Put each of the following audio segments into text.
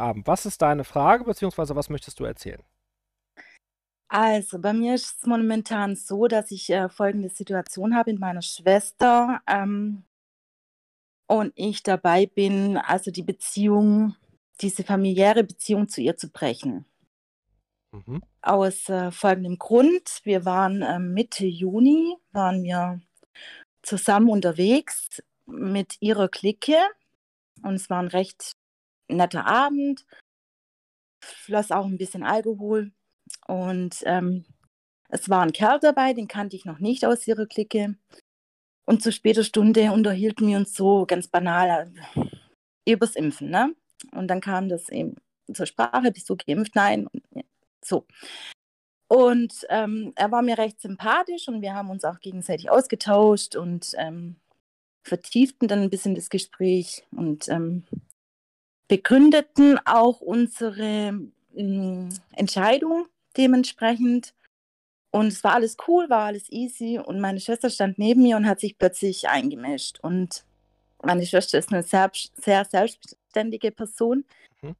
Abend. Was ist deine Frage, beziehungsweise was möchtest du erzählen? Also, bei mir ist es momentan so, dass ich äh, folgende Situation habe mit meiner Schwester ähm, und ich dabei bin, also die Beziehung, diese familiäre Beziehung zu ihr zu brechen. Mhm. Aus äh, folgendem Grund. Wir waren äh, Mitte Juni, waren wir zusammen unterwegs mit ihrer Clique und es war ein recht netter Abend, floss auch ein bisschen Alkohol und ähm, es war ein Kerl dabei, den kannte ich noch nicht aus ihrer Clique. Und zu später Stunde unterhielten wir uns so ganz banal äh, übers Impfen. Ne? Und dann kam das eben zur Sprache, bist du geimpft? Nein. So. Und ähm, er war mir recht sympathisch und wir haben uns auch gegenseitig ausgetauscht und ähm, vertieften dann ein bisschen das Gespräch und ähm, begründeten auch unsere mh, mm, Entscheidung dementsprechend. Und es war alles cool, war alles easy. Und meine Schwester stand neben mir und hat sich plötzlich eingemischt. Und meine Schwester ist eine sehr, sehr selbstständige Person. Mhm.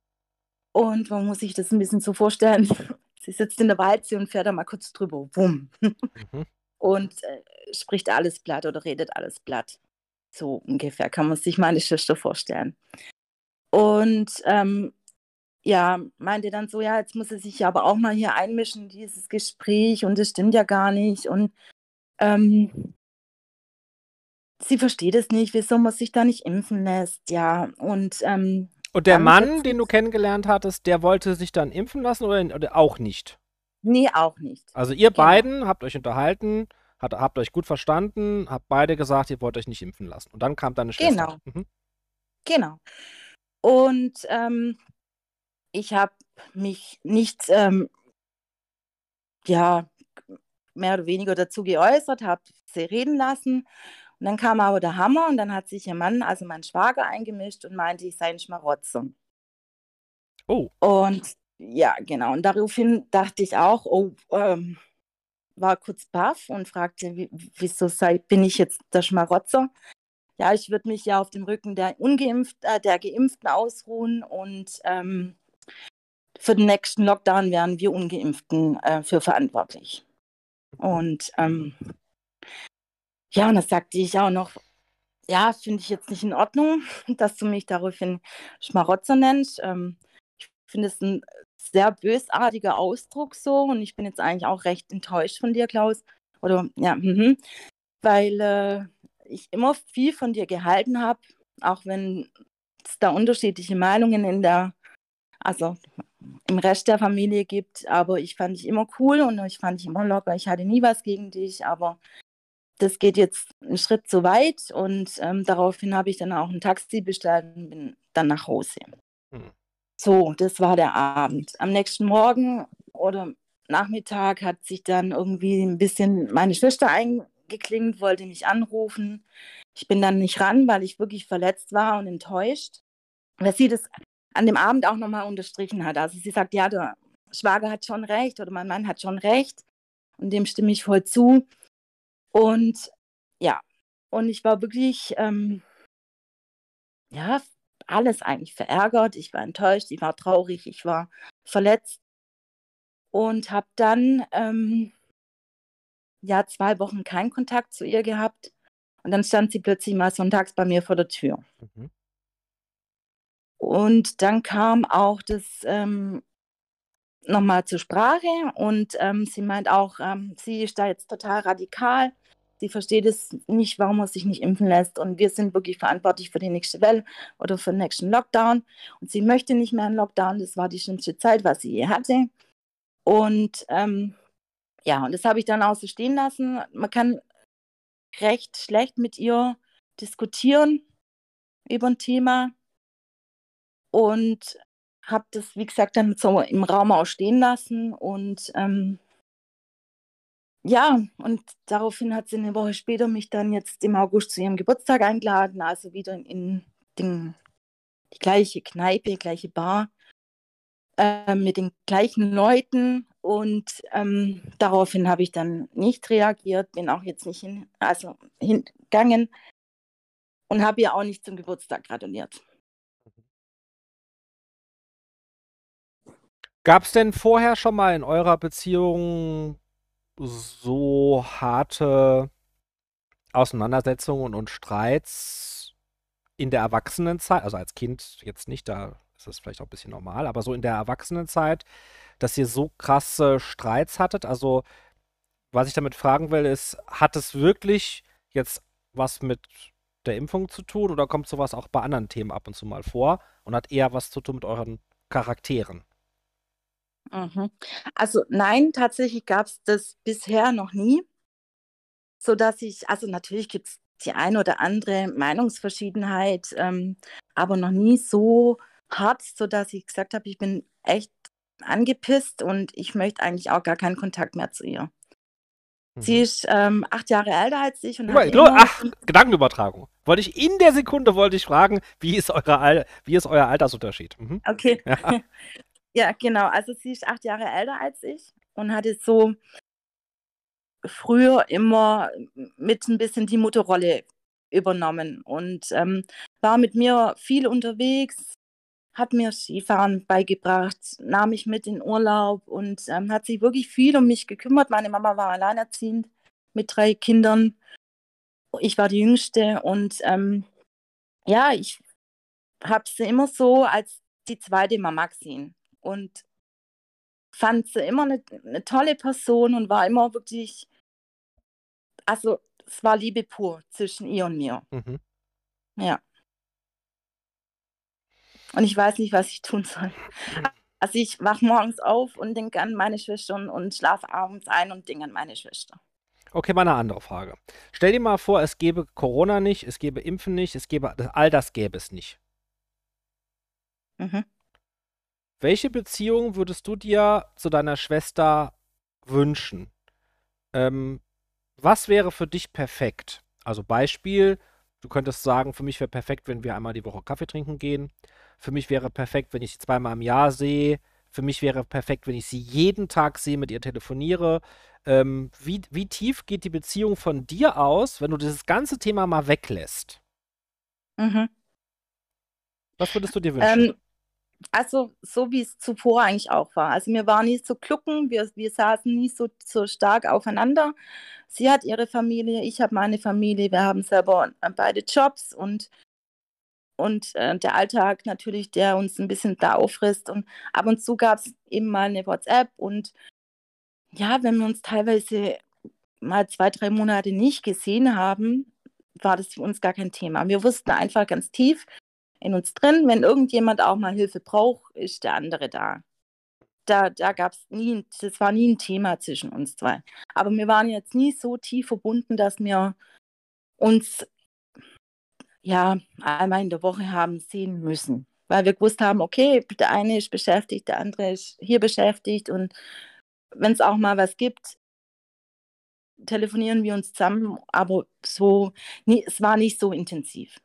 Und man muss sich das ein bisschen so vorstellen. Sie sitzt in der Walze und fährt da mal kurz drüber. Wumm. Mhm. Und äh, spricht alles platt oder redet alles platt. So ungefähr kann man sich meine Schwester vorstellen. Und ähm, ja, meinte dann so, ja, jetzt muss er sich aber auch mal hier einmischen, dieses Gespräch, und das stimmt ja gar nicht. Und ähm, sie versteht es nicht, wieso man sich da nicht impfen lässt, ja. Und, ähm, und der Mann, den du kennengelernt hattest, der wollte sich dann impfen lassen oder, oder auch nicht? Nee, auch nicht. Also ihr genau. beiden habt euch unterhalten, hat, habt euch gut verstanden, habt beide gesagt, ihr wollt euch nicht impfen lassen. Und dann kam deine Schwester. Genau. Mhm. Genau. Und ähm, ich habe mich nicht, ähm, ja, mehr oder weniger dazu geäußert, habe sie reden lassen. Und dann kam aber der Hammer und dann hat sich ihr Mann, also mein Schwager, eingemischt und meinte, ich sei ein Schmarotzer. Oh. Und ja, genau. Und daraufhin dachte ich auch, oh, ähm, war kurz baff und fragte, wie, wieso sei, bin ich jetzt der Schmarotzer? Ja, ich würde mich ja auf dem Rücken der Ungeimpft, äh, der Geimpften ausruhen und ähm, für den nächsten Lockdown wären wir Ungeimpften äh, für verantwortlich. Und ähm, ja, und das sagte ich auch noch, ja, finde ich jetzt nicht in Ordnung, dass du mich daraufhin Schmarotzer nennst. Ähm, ich finde es ein sehr bösartiger Ausdruck so und ich bin jetzt eigentlich auch recht enttäuscht von dir, Klaus. Oder ja, mhm. weil äh, ich immer viel von dir gehalten habe, auch wenn es da unterschiedliche Meinungen in der, also im Rest der Familie gibt. Aber ich fand dich immer cool und ich fand dich immer locker. Ich hatte nie was gegen dich, aber das geht jetzt einen Schritt zu weit und ähm, daraufhin habe ich dann auch ein Taxi bestellt und bin dann nach Hause. Hm. So, das war der Abend. Am nächsten Morgen oder Nachmittag hat sich dann irgendwie ein bisschen meine Schwester eingeklingt, wollte mich anrufen. Ich bin dann nicht ran, weil ich wirklich verletzt war und enttäuscht. Weil sie das an dem Abend auch nochmal unterstrichen hat. Also sie sagt, ja, der Schwager hat schon recht oder mein Mann hat schon recht. Und dem stimme ich voll zu. Und ja, und ich war wirklich, ähm, ja, alles eigentlich verärgert. Ich war enttäuscht, ich war traurig, ich war verletzt. Und habe dann, ähm, ja, zwei Wochen keinen Kontakt zu ihr gehabt. Und dann stand sie plötzlich mal sonntags bei mir vor der Tür. Mhm. Und dann kam auch das ähm, nochmal zur Sprache und ähm, sie meint auch, ähm, sie ist da jetzt total radikal. Sie versteht es nicht, warum man sich nicht impfen lässt. Und wir sind wirklich verantwortlich für die nächste Welle oder für den nächsten Lockdown. Und sie möchte nicht mehr einen Lockdown. Das war die schlimmste Zeit, was sie je hatte. Und ähm, ja, und das habe ich dann auch so stehen lassen. Man kann recht schlecht mit ihr diskutieren über ein Thema und habe das, wie gesagt, dann so im Raum auch stehen lassen und ähm, ja, und daraufhin hat sie eine Woche später mich dann jetzt im August zu ihrem Geburtstag eingeladen, also wieder in den, die gleiche Kneipe, gleiche Bar äh, mit den gleichen Leuten und ähm, daraufhin habe ich dann nicht reagiert, bin auch jetzt nicht hin, also hingegangen und habe ihr auch nicht zum Geburtstag gratuliert. Gab es denn vorher schon mal in eurer Beziehung so harte Auseinandersetzungen und Streits in der Erwachsenenzeit, also als Kind jetzt nicht, da ist das vielleicht auch ein bisschen normal, aber so in der Erwachsenenzeit, dass ihr so krasse Streits hattet? Also, was ich damit fragen will, ist, hat es wirklich jetzt was mit der Impfung zu tun oder kommt sowas auch bei anderen Themen ab und zu mal vor und hat eher was zu tun mit euren Charakteren? Mhm. Also nein, tatsächlich gab es das bisher noch nie, sodass ich, also natürlich gibt es die eine oder andere Meinungsverschiedenheit, ähm, aber noch nie so hart, sodass ich gesagt habe, ich bin echt angepisst und ich möchte eigentlich auch gar keinen Kontakt mehr zu ihr. Sie Mhm. ist ähm, acht Jahre älter als ich und immer Ach, Gedankenübertragung. Wollte ich in der Sekunde wollte ich fragen, wie ist, eure wie ist euer Altersunterschied? Mhm. Okay. Ja. Ja, genau. Also sie ist acht Jahre älter als ich und hatte so früher immer mit ein bisschen die Mutterrolle übernommen und ähm, war mit mir viel unterwegs, hat mir Skifahren beigebracht, nahm mich mit in Urlaub und ähm, hat sich wirklich viel um mich gekümmert. Meine Mama war alleinerziehend mit drei Kindern. Ich war die Jüngste und ähm, ja, ich habe sie immer so als die zweite Mama gesehen und fand sie immer eine, eine tolle Person und war immer wirklich, also es war Liebe pur zwischen ihr und mir. Mhm. Ja. Und ich weiß nicht, was ich tun soll. Also ich wache morgens auf und denke an meine Schwestern und schlafe abends ein und denke an meine Schwester. Okay, mal eine andere Frage. Stell dir mal vor, es gäbe Corona nicht, es gäbe Impfen nicht, es gäbe all das gäbe es nicht. Mhm. Welche Beziehung würdest du dir zu deiner Schwester wünschen? Ähm, was wäre für dich perfekt? Also Beispiel, du könntest sagen, für mich wäre perfekt, wenn wir einmal die Woche Kaffee trinken gehen. Für mich wäre perfekt, wenn ich sie zweimal im Jahr sehe. Für mich wäre perfekt, wenn ich sie jeden Tag sehe, mit ihr telefoniere. Ähm, wie, wie tief geht die Beziehung von dir aus, wenn du dieses ganze Thema mal weglässt? Mhm. Was würdest du dir wünschen? Ähm, also so wie es zuvor eigentlich auch war. Also wir waren nie so klucken, wir, wir saßen nie so, so stark aufeinander. Sie hat ihre Familie, ich habe meine Familie, wir haben selber äh, beide Jobs und, und äh, der Alltag natürlich, der uns ein bisschen da auffrisst. Und ab und zu gab es eben mal eine WhatsApp und ja, wenn wir uns teilweise mal zwei, drei Monate nicht gesehen haben, war das für uns gar kein Thema. Wir wussten einfach ganz tief, in uns drin. Wenn irgendjemand auch mal Hilfe braucht, ist der andere da. Da, da gab es nie, das war nie ein Thema zwischen uns zwei. Aber wir waren jetzt nie so tief verbunden, dass wir uns ja einmal in der Woche haben sehen müssen. Weil wir gewusst haben, okay, der eine ist beschäftigt, der andere ist hier beschäftigt und wenn es auch mal was gibt, telefonieren wir uns zusammen, aber so, nie, es war nicht so intensiv.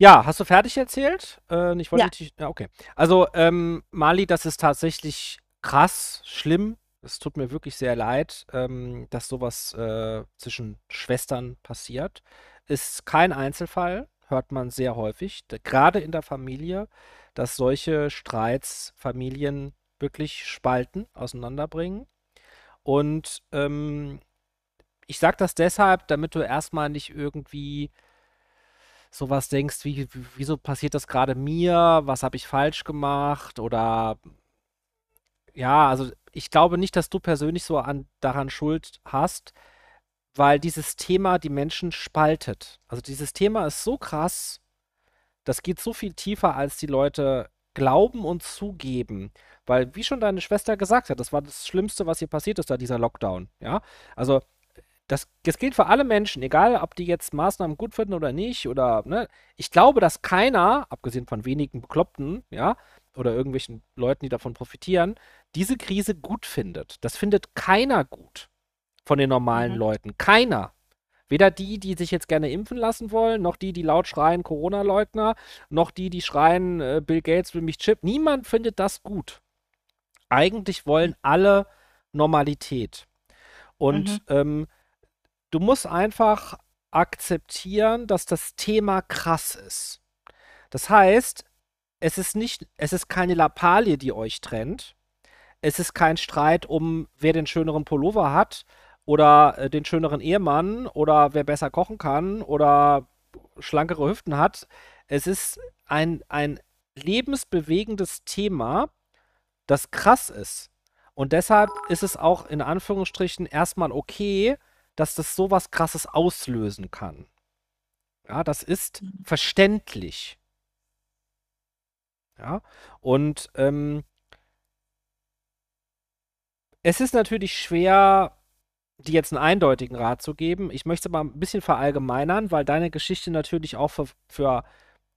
Ja, hast du fertig erzählt? Äh, ich wollte Ja. dich. Ja, okay. Also, ähm, Mali, das ist tatsächlich krass, schlimm. Es tut mir wirklich sehr leid, ähm, dass sowas äh, zwischen Schwestern passiert. Ist kein Einzelfall, hört man sehr häufig, gerade in der Familie, dass solche Streits Familien wirklich spalten, auseinanderbringen. Und ähm, ich sage das deshalb, damit du erstmal nicht irgendwie sowas denkst, wie- wieso passiert das gerade mir? Was habe ich falsch gemacht? Oder ja, also ich glaube nicht, dass du persönlich so an, daran Schuld hast, weil dieses Thema die Menschen spaltet. Also dieses Thema ist so krass, das geht so viel tiefer, als die Leute glauben und zugeben. Weil, wie schon deine Schwester gesagt hat, das war das Schlimmste, was hier passiert ist, da dieser Lockdown. Ja, also das, das gilt für alle Menschen, egal ob die jetzt Maßnahmen gut finden oder nicht, oder, ne, ich glaube, dass keiner, abgesehen von wenigen Bekloppten, ja, oder irgendwelchen Leuten, die davon profitieren, diese Krise gut findet. Das findet keiner gut von den normalen Mhm. Leuten. Keiner. Weder die, die sich jetzt gerne impfen lassen wollen, noch die, die laut schreien Corona-Leugner, noch die, die schreien äh, Bill Gates will mich chip. Niemand findet das gut. Eigentlich wollen alle Normalität. Und Mhm. ähm, du musst einfach akzeptieren, dass das Thema krass ist. Das heißt, es ist nicht, es ist keine Lappalie, die euch trennt. Es ist kein Streit um, wer den schöneren Pullover hat oder äh, den schöneren Ehemann oder wer besser kochen kann oder schlankere Hüften hat. Es ist ein, ein lebensbewegendes Thema, das krass ist. Und deshalb ist es auch in Anführungsstrichen erstmal okay, dass das sowas krasses auslösen kann. Ja, das ist mhm. verständlich. Ja, und ähm, es ist natürlich schwer, dir jetzt einen eindeutigen Rat zu geben. Ich möchte es aber ein bisschen verallgemeinern, weil deine Geschichte natürlich auch für, für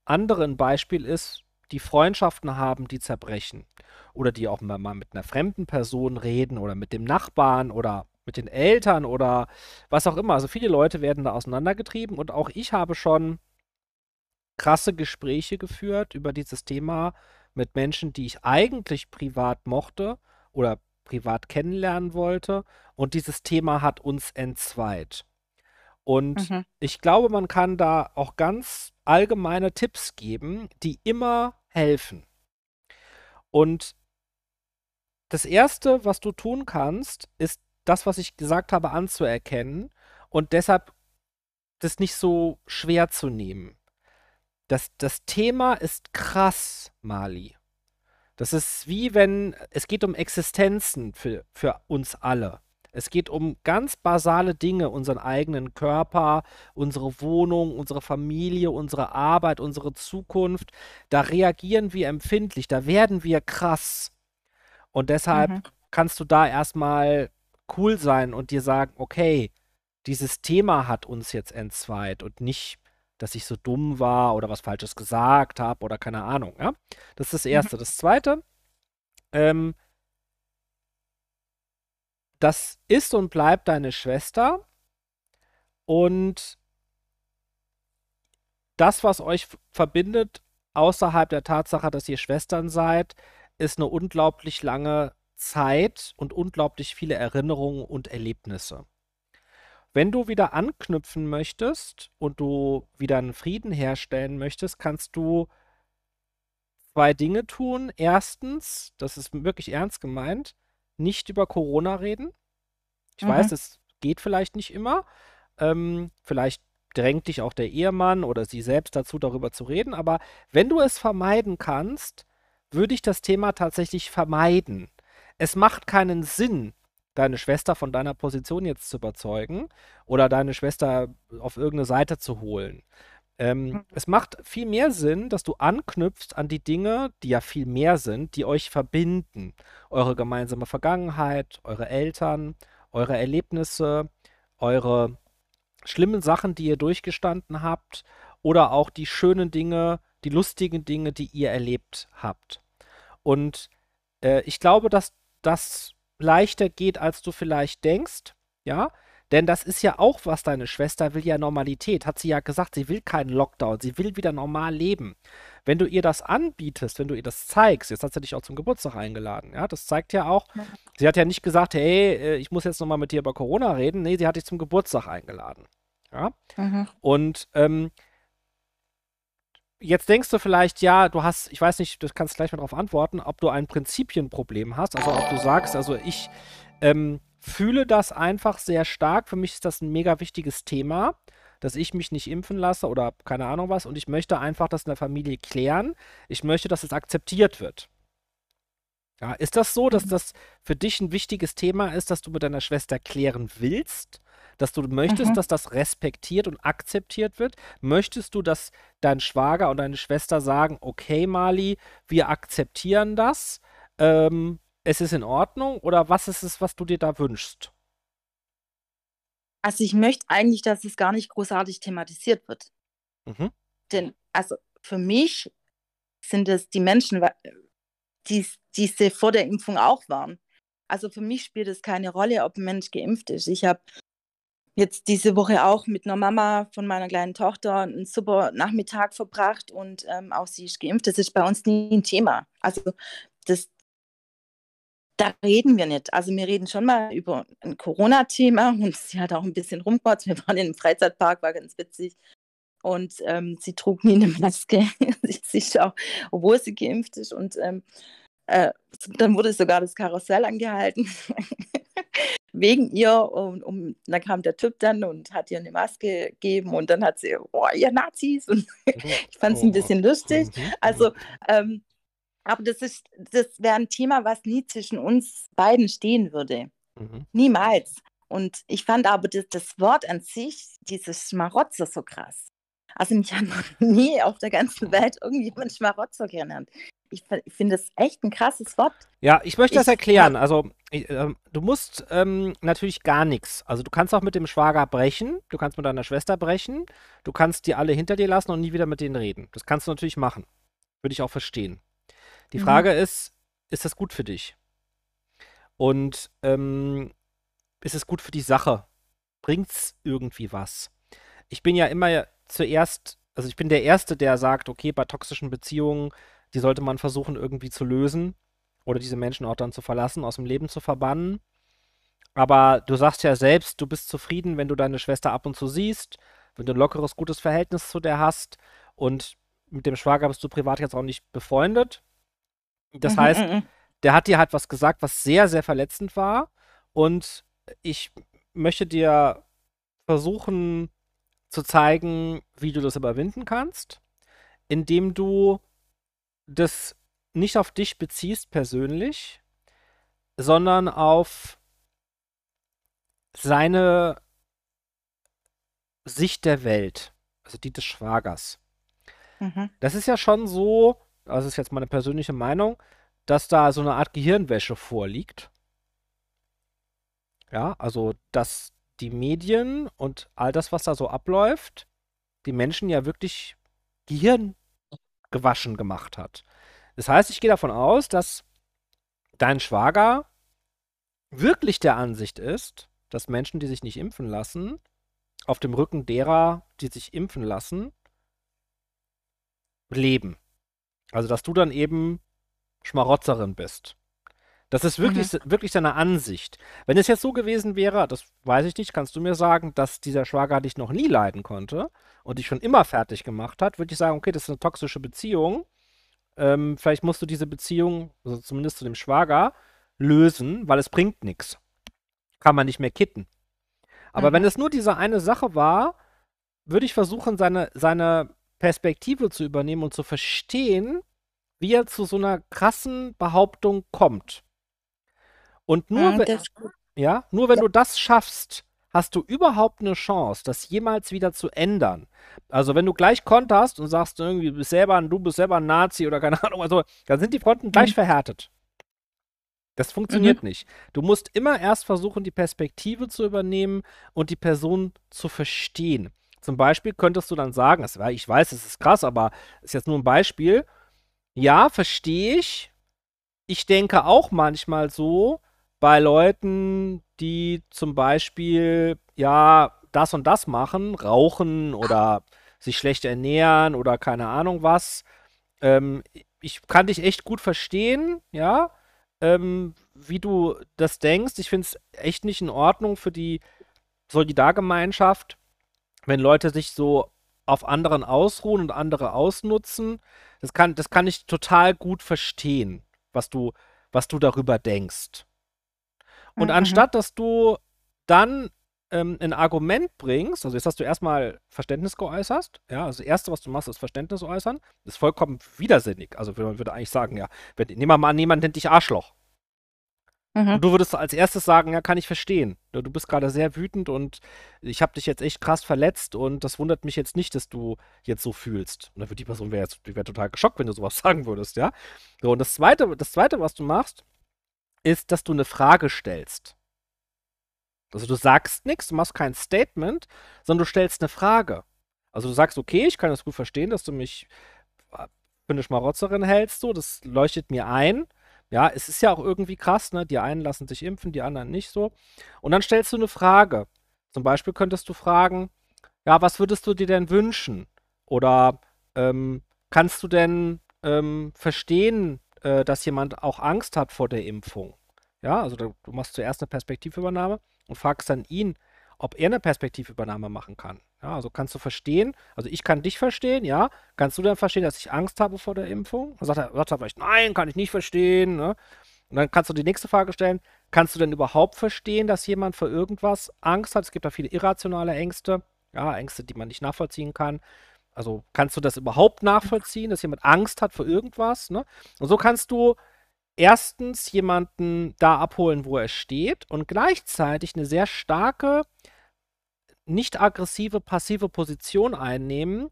andere ein Beispiel ist, die Freundschaften haben, die zerbrechen. Oder die auch mal mit einer fremden Person reden oder mit dem Nachbarn oder mit den Eltern oder was auch immer. Also viele Leute werden da auseinandergetrieben und auch ich habe schon krasse Gespräche geführt über dieses Thema mit Menschen, die ich eigentlich privat mochte oder privat kennenlernen wollte. Und dieses Thema hat uns entzweit. Und mhm. ich glaube, man kann da auch ganz allgemeine Tipps geben, die immer helfen. Und das Erste, was du tun kannst, ist das, was ich gesagt habe, anzuerkennen und deshalb das nicht so schwer zu nehmen. Das, das Thema ist krass, Mali. Das ist wie wenn, es geht um Existenzen für, für uns alle. Es geht um ganz basale Dinge, unseren eigenen Körper, unsere Wohnung, unsere Familie, unsere Arbeit, unsere Zukunft. Da reagieren wir empfindlich, da werden wir krass. Und deshalb mhm. kannst du da erstmal cool sein und dir sagen, okay, dieses Thema hat uns jetzt entzweit und nicht, dass ich so dumm war oder was Falsches gesagt habe oder keine Ahnung. Ja? Das ist das mhm. Erste. Mhm. Das Zweite, ähm, das ist und bleibt deine Schwester und das, was euch verbindet, außerhalb der Tatsache, dass ihr Schwestern seid, ist eine unglaublich lange Zeit und unglaublich viele Erinnerungen und Erlebnisse. Wenn du wieder anknüpfen möchtest und du wieder einen Frieden herstellen möchtest, kannst du zwei Dinge tun. Erstens, das ist wirklich ernst gemeint, nicht über Corona reden. Ich mhm. weiß, es geht vielleicht nicht immer. Ähm, vielleicht drängt dich auch der Ehemann oder sie selbst dazu, darüber zu reden. Aber wenn du es vermeiden kannst, würde ich das Thema tatsächlich vermeiden. Es macht keinen Sinn, deine Schwester von deiner Position jetzt zu überzeugen oder deine Schwester auf irgendeine Seite zu holen. Ähm, mhm. Es macht viel mehr Sinn, dass du anknüpfst an die Dinge, die ja viel mehr sind, die euch verbinden. Eure gemeinsame Vergangenheit, eure Eltern, eure Erlebnisse, eure schlimmen Sachen, die ihr durchgestanden habt oder auch die schönen Dinge, die lustigen Dinge, die ihr erlebt habt. Und äh, ich glaube, dass das leichter geht, als du vielleicht denkst. Ja, denn das ist ja auch, was deine Schwester will ja Normalität. Hat sie ja gesagt, sie will keinen Lockdown, sie will wieder normal leben. Wenn du ihr das anbietest, wenn du ihr das zeigst, jetzt hat sie dich auch zum Geburtstag eingeladen, ja, das zeigt ja auch, sie hat ja nicht gesagt, hey, äh, ich muss jetzt nochmal mit dir über Corona reden. Nee, sie hat dich zum Geburtstag eingeladen. Ja. Mhm. Und ähm, jetzt denkst du vielleicht, ja, du hast, ich weiß nicht, du kannst gleich mal darauf antworten, ob du ein Prinzipienproblem hast. Also ob du sagst, also ich, ähm, fühle das einfach sehr stark. Für mich ist das ein mega wichtiges Thema, dass ich mich nicht impfen lasse oder keine Ahnung was. Und ich möchte einfach das in der Familie klären. Ich möchte, dass es akzeptiert wird. Ja, ist das so, dass mhm. das für dich ein wichtiges Thema ist, dass du mit deiner Schwester klären willst? Dass du möchtest, mhm. dass das respektiert und akzeptiert wird? Möchtest du, dass dein Schwager und deine Schwester sagen, okay, Mali, wir akzeptieren das? Ähm, es ist in Ordnung oder was ist es, was du dir da wünschst? Also ich möchte eigentlich, dass es gar nicht großartig thematisiert wird. Mhm. Denn, also für mich sind es die Menschen, die, die sie vor der Impfung auch waren. Also für mich spielt es keine Rolle, ob ein Mensch geimpft ist. Ich habe jetzt diese Woche auch mit einer Mama von meiner kleinen Tochter einen super Nachmittag verbracht und ähm, auch sie ist geimpft. Das ist bei uns nie ein Thema. Also das, da reden wir nicht. Also wir reden schon mal über ein Corona-Thema und sie hat auch ein bisschen rumgemacht. Wir waren in einem Freizeitpark, war ganz witzig. und ähm, sie trug nie eine Maske. sie auch, obwohl sie geimpft ist. Und ähm, äh, dann wurde sogar das Karussell angehalten. Wegen ihr. Und, und, dann kam der Typ dann und hat ihr eine Maske gegeben. Und dann hat sie, oh, ihr Nazis. Und ich fand es ein bisschen lustig. Mhm. Also, ähm, aber das ist, das wäre ein Thema, was nie zwischen uns beiden stehen würde. Mhm. Niemals. Und ich fand aber das, das Wort an sich, dieses Schmarotzer, so krass. Also mich hat noch nie auf der ganzen Welt irgendjemand Schmarotzer genannt. Ich, ich finde das echt ein krasses Wort. Ja, ich möchte ich, das erklären. Also, ich, äh, du musst ähm, natürlich gar nichts. Also, du kannst auch mit dem Schwager brechen. Du kannst mit deiner Schwester brechen. Du kannst die alle hinter dir lassen und nie wieder mit denen reden. Das kannst du natürlich machen. Würde ich auch verstehen. Die mhm. Frage ist, ist das gut für dich? Und ähm, ist es gut für die Sache? Bringt es irgendwie was? Ich bin ja immer zuerst, also ich bin der Erste, der sagt, okay, bei toxischen Beziehungen, die sollte man versuchen irgendwie zu lösen oder diese Menschen auch dann zu verlassen, aus dem Leben zu verbannen. Aber du sagst ja selbst, du bist zufrieden, wenn du deine Schwester ab und zu siehst, wenn du ein lockeres, gutes Verhältnis zu der hast und mit dem Schwager bist du privat jetzt auch nicht befreundet. Das mhm, heißt, mhm. der hat dir halt was gesagt, was sehr, sehr verletzend war. Und ich möchte dir versuchen zu zeigen, wie du das überwinden kannst, indem du das nicht auf dich beziehst persönlich, sondern auf seine Sicht der Welt, also die des Schwagers. Mhm. Das ist ja schon so, das ist jetzt meine persönliche Meinung, dass da so eine Art Gehirnwäsche vorliegt. Ja, also dass die Medien und all das, was da so abläuft, die Menschen ja wirklich Gehirn gewaschen gemacht hat. Das heißt, ich gehe davon aus, dass dein Schwager wirklich der Ansicht ist, dass Menschen, die sich nicht impfen lassen, auf dem Rücken derer, die sich impfen lassen, leben. Also, dass du dann eben Schmarotzerin bist. Das ist wirklich, mhm. wirklich seine Ansicht. Wenn es jetzt so gewesen wäre, das weiß ich nicht, kannst du mir sagen, dass dieser Schwager dich noch nie leiden konnte und dich schon immer fertig gemacht hat, würde ich sagen, okay, das ist eine toxische Beziehung. Ähm, vielleicht musst du diese Beziehung, also zumindest zu dem Schwager, lösen, weil es bringt nichts. Kann man nicht mehr kitten. Aber mhm. wenn es nur diese eine Sache war, würde ich versuchen, seine, seine Perspektive zu übernehmen und zu verstehen, wie er zu so einer krassen Behauptung kommt. Und nur, Mhm, wenn, ja, nur wenn Ja. du das schaffst, hast du überhaupt eine Chance, das jemals wieder zu ändern. Also wenn du gleich konterst und sagst irgendwie, du bist selber ein, du bist selber ein Nazi oder keine Ahnung, also dann sind die Fronten gleich Mhm. verhärtet. Das funktioniert Mhm. nicht. Du musst immer erst versuchen, die Perspektive zu übernehmen und die Person zu verstehen. Zum Beispiel könntest du dann sagen, das ich weiß, es ist krass, aber ist jetzt nur ein Beispiel. Ja, verstehe ich. Ich denke auch manchmal so, bei Leuten, die zum Beispiel, ja, das und das machen, rauchen oder sich schlecht ernähren oder keine Ahnung was. Ähm, ich kann dich echt gut verstehen, ja, ähm, wie du das denkst. Ich finde es echt nicht in Ordnung für die Solidargemeinschaft, wenn Leute sich so auf anderen ausruhen und andere ausnutzen. Das kann, das kann ich total gut verstehen, was du, was du darüber denkst. Und mhm. anstatt, dass du dann ähm, ein Argument bringst, also jetzt hast du erstmal Verständnis geäußert, ja, also das Erste, was du machst, ist Verständnis äußern, das ist vollkommen widersinnig. Also man würde eigentlich sagen, ja, wenn, nehmen wir mal an, jemand nennt dich Arschloch. Mhm. Und du würdest als erstes sagen, ja, kann ich verstehen. Du bist gerade sehr wütend und ich habe dich jetzt echt krass verletzt und das wundert mich jetzt nicht, dass du jetzt so fühlst. Und dann würde die Person wäre jetzt, die wäre total geschockt, wenn du sowas sagen würdest, ja. So, und das zweite, das zweite, was du machst, ist, dass du eine Frage stellst. Also du sagst nichts, du machst kein Statement, sondern du stellst eine Frage. Also du sagst, okay, ich kann das gut verstehen, dass du mich für eine Schmarotzerin hältst, so, das leuchtet mir ein. Ja, es ist ja auch irgendwie krass, ne? Die einen lassen sich impfen, die anderen nicht so. Und dann stellst du eine Frage. Zum Beispiel könntest du fragen, ja, was würdest du dir denn wünschen? Oder ähm, kannst du denn ähm, verstehen, äh, dass jemand auch Angst hat vor der Impfung. Ja, also du machst zuerst eine Perspektivübernahme und fragst dann ihn, ob er eine Perspektivübernahme machen kann. Ja, also kannst du verstehen, also ich kann dich verstehen, ja. Kannst du dann verstehen, dass ich Angst habe vor der Impfung? Dann sagt er, sagt er vielleicht, nein, kann ich nicht verstehen. Ne? Und dann kannst du die nächste Frage stellen, kannst du denn überhaupt verstehen, dass jemand vor irgendwas Angst hat? Es gibt da viele irrationale Ängste, ja, Ängste, die man nicht nachvollziehen kann. Also kannst du das überhaupt nachvollziehen, dass jemand Angst hat vor irgendwas? Ne? Und so kannst du erstens jemanden da abholen, wo er steht und gleichzeitig eine sehr starke, nicht aggressive, passive Position einnehmen,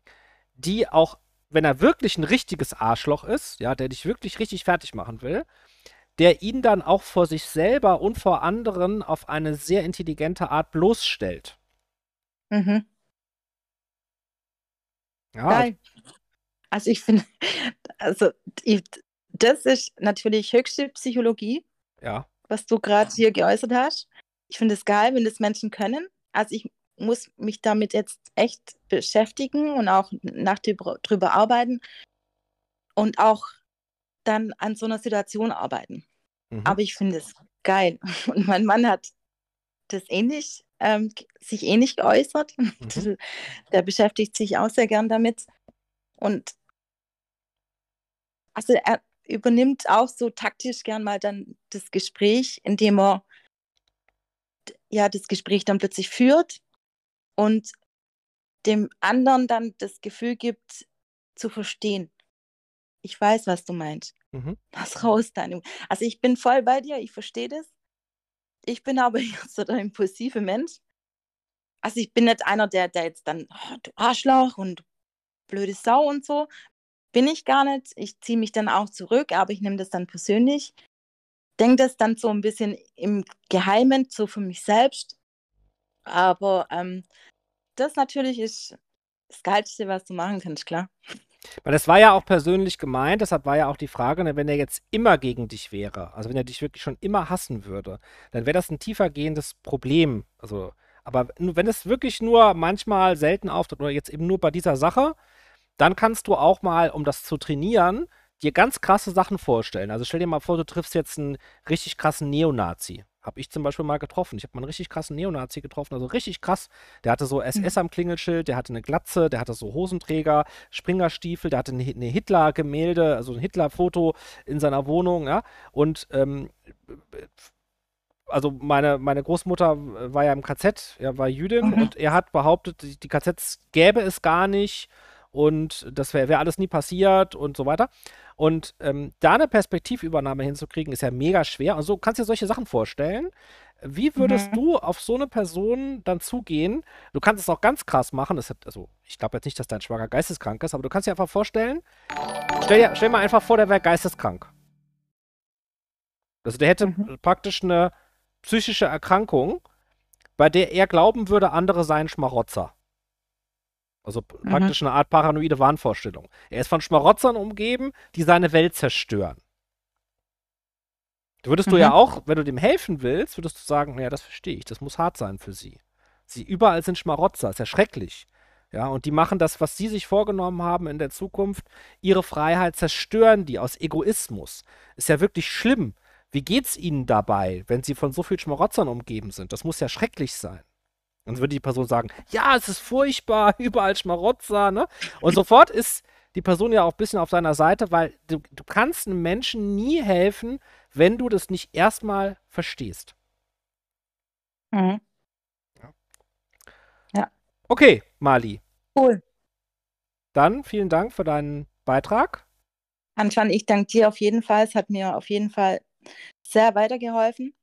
die auch, wenn er wirklich ein richtiges Arschloch ist, ja, der dich wirklich richtig fertig machen will, der ihn dann auch vor sich selber und vor anderen auf eine sehr intelligente Art bloßstellt. Mhm. Ja. Geil. Also ich finde, also ich, das ist natürlich höchste Psychologie, ja. was du gerade hier geäußert hast. Ich finde es geil, wenn das Menschen können. Also ich muss mich damit jetzt echt beschäftigen und auch nach drüber arbeiten und auch dann an so einer Situation arbeiten. Mhm. Aber ich finde es geil. Und mein Mann hat das ähnlich, ähm, sich ähnlich geäußert. Mhm. Der beschäftigt sich auch sehr gern damit. Und also er übernimmt auch so taktisch gern mal dann das Gespräch, indem er ja das Gespräch dann plötzlich führt und dem anderen dann das Gefühl gibt, zu verstehen. Ich weiß, was du meinst. Mhm. Lass raus deine. Also ich bin voll bei dir, ich verstehe das. Ich bin aber jetzt so der impulsive Mensch. Also ich bin nicht einer, der, der jetzt dann, oh, du Arschloch und blöde Sau und so. Bin ich gar nicht. Ich ziehe mich dann auch zurück, aber ich nehme das dann persönlich. Denke das dann so ein bisschen im Geheimen, so für mich selbst. Aber ähm, das natürlich ist das Geilste, was du machen kannst, klar. Weil das war ja auch persönlich gemeint, deshalb war ja auch die Frage, ne, wenn er jetzt immer gegen dich wäre, also wenn er dich wirklich schon immer hassen würde, dann wäre das ein tiefergehendes Problem. Also, aber wenn es wirklich nur manchmal selten auftritt oder jetzt eben nur bei dieser Sache, dann kannst du auch mal, um das zu trainieren, dir ganz krasse Sachen vorstellen. Also stell dir mal vor, du triffst jetzt einen richtig krassen Neonazi. Habe ich zum Beispiel mal getroffen. Ich habe mal einen richtig krassen Neonazi getroffen, also richtig krass. Der hatte so SS mhm. am Klingelschild, der hatte eine Glatze, der hatte so Hosenträger, Springerstiefel, der hatte eine, eine Hitler-Gemälde, also ein Hitler-Foto in seiner Wohnung, ja. Und ähm, also meine, meine Großmutter war ja im KZ, er war Jüdin mhm. und er hat behauptet, die, die KZs gäbe es gar nicht und das wäre wär alles nie passiert und so weiter. Und ähm, da eine Perspektivübernahme hinzukriegen, ist ja mega schwer. Und so kannst du dir solche Sachen vorstellen. Wie würdest mhm. du auf so eine Person dann zugehen? Du kannst es auch ganz krass machen. Hat, also, ich glaube jetzt nicht, dass dein Schwager geisteskrank ist, aber du kannst dir einfach vorstellen, stell dir, stell mal einfach vor, der wäre geisteskrank. Also der hätte mhm. praktisch eine psychische Erkrankung, bei der er glauben würde, andere seien Schmarotzer. Also mhm. praktisch eine Art paranoide Wahnvorstellung. Er ist von Schmarotzern umgeben, die seine Welt zerstören. Da würdest mhm. du ja mhm. auch, wenn du dem helfen willst, würdest du sagen, naja, das verstehe ich, das muss hart sein für sie. Sie überall sind Schmarotzer, ist ja schrecklich. Ja, und die machen das, was sie sich vorgenommen haben in der Zukunft, ihre Freiheit zerstören die aus Egoismus. Ist ja wirklich schlimm. Wie geht's ihnen dabei, wenn sie von so vielen Schmarotzern umgeben sind? Das muss ja schrecklich sein. Dann würde die Person sagen, ja, es ist furchtbar, überall Schmarotzer, ne? Und sofort ist die Person ja auch ein bisschen auf deiner Seite, weil du, du kannst einem Menschen nie helfen, wenn du das nicht erstmal verstehst. Mhm. Ja. ja. Okay, Mali. Cool. Dann vielen Dank für deinen Beitrag. Anfang, ich danke dir auf jeden Fall. Es hat mir auf jeden Fall sehr weitergeholfen.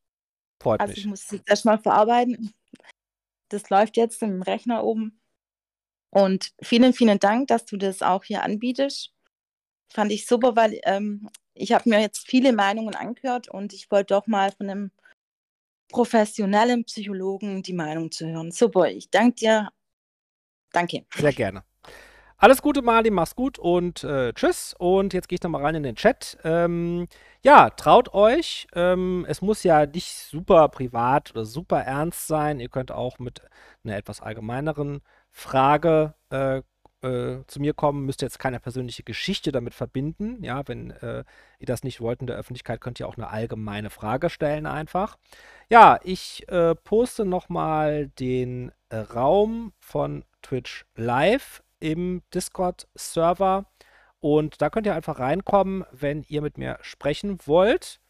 Freut also mich. ich muss es erstmal verarbeiten das läuft jetzt im Rechner oben. Und vielen, vielen Dank, dass du das auch hier anbietest. Fand ich super, weil ähm, ich habe mir jetzt viele Meinungen angehört und ich wollte doch mal von einem professionellen Psychologen die Meinung zu hören. Super, ich danke dir. Danke. Sehr gerne. Alles Gute, Mali, mach's gut und äh, tschüss. Und jetzt gehe ich nochmal rein in den Chat. Ähm, ja, traut euch. Ähm, es muss ja nicht super privat oder super ernst sein. Ihr könnt auch mit einer etwas allgemeineren Frage äh, äh, zu mir kommen. Müsst jetzt keine persönliche Geschichte damit verbinden. Ja, wenn äh, ihr das nicht wollt in der Öffentlichkeit, könnt ihr auch eine allgemeine Frage stellen einfach. Ja, ich äh, poste nochmal den Raum von Twitch Live im Discord-Server. Und da könnt ihr einfach reinkommen, wenn ihr mit mir sprechen wollt.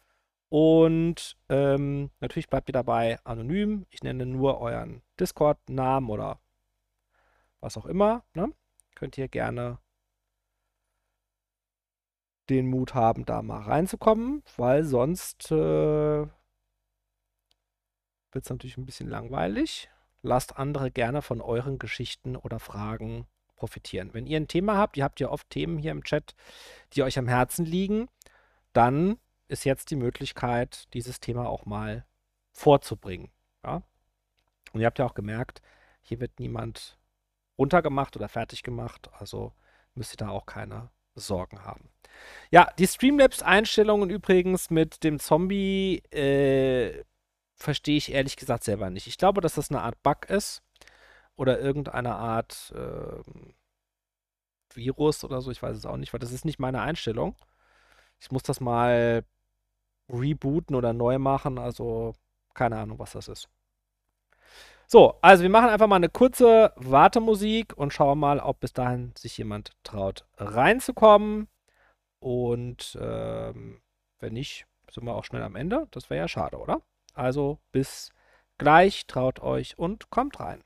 Und ähm, natürlich bleibt ihr dabei anonym. Ich nenne nur euren Discord-Namen oder was auch immer. Ne? Könnt ihr gerne den Mut haben, da mal reinzukommen, weil sonst äh, wird es natürlich ein bisschen langweilig. Lasst andere gerne von euren Geschichten oder Fragen profitieren. Wenn ihr ein Thema habt, ihr habt ja oft Themen hier im Chat, die euch am Herzen liegen, dann ist jetzt die Möglichkeit, dieses Thema auch mal vorzubringen. Ja? Und ihr habt ja auch gemerkt, hier wird niemand runtergemacht oder fertig gemacht, also müsst ihr da auch keine Sorgen haben. Ja, die Streamlabs-Einstellungen übrigens mit dem Zombie äh, verstehe ich ehrlich gesagt selber nicht. Ich glaube, dass das eine Art Bug ist oder irgendeine Art äh, Virus oder so. Ich weiß es auch nicht, weil das ist nicht meine Einstellung. Ich muss das mal rebooten oder neu machen. Also keine Ahnung, was das ist. So, also wir machen einfach mal eine kurze Wartemusik und schauen mal, ob bis dahin sich jemand traut reinzukommen. Und ähm, wenn nicht, sind wir auch schnell am Ende. Das wäre ja schade, oder? Also bis gleich, traut euch und kommt rein.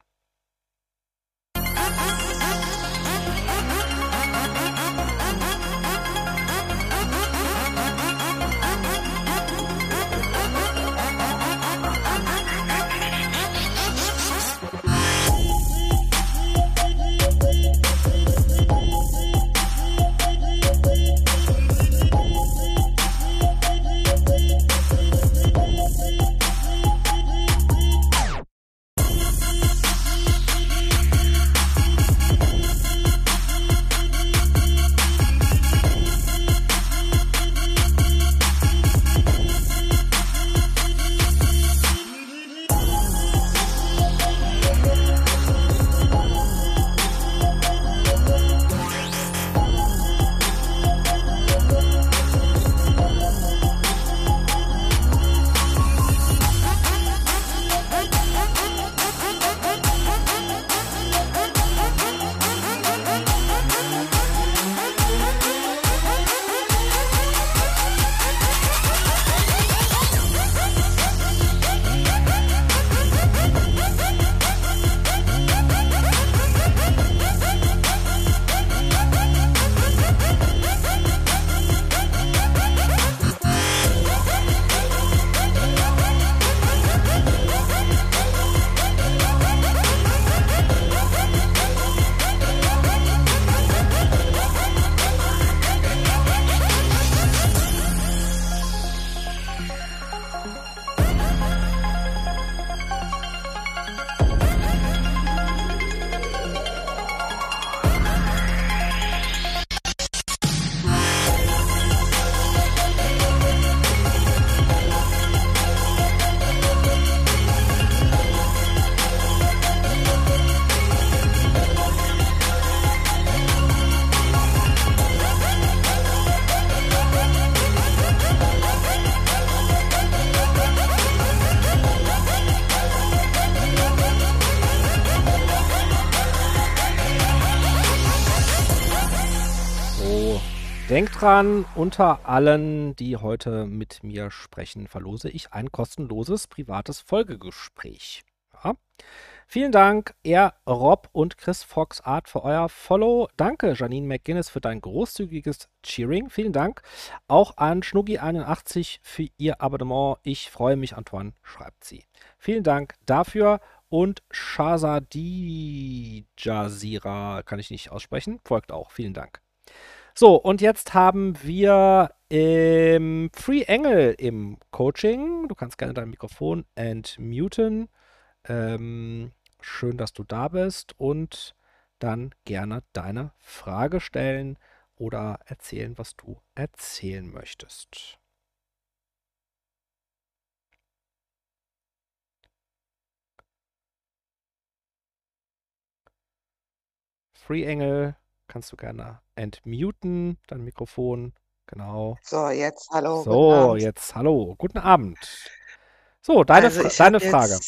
Dran, unter allen, die heute mit mir sprechen, verlose ich ein kostenloses privates Folgegespräch. Ja. Vielen Dank, er, Rob und Chris Fox Art für euer Follow. Danke, Janine McGuinness, für dein großzügiges Cheering. Vielen Dank auch an Schnuggi81 für ihr Abonnement. Ich freue mich, Antoine, schreibt sie. Vielen Dank dafür und Shazadi Jazira, kann ich nicht aussprechen, folgt auch. Vielen Dank. So, und jetzt haben wir ähm, Free Engel im Coaching. Du kannst gerne dein Mikrofon entmuten. Ähm, schön, dass du da bist und dann gerne deine Frage stellen oder erzählen, was du erzählen möchtest. Free Engel, kannst du gerne entmuten, dein Mikrofon. Genau. So, jetzt hallo. So, jetzt hallo. Guten Abend. So, deine, Also Fra deine Frage.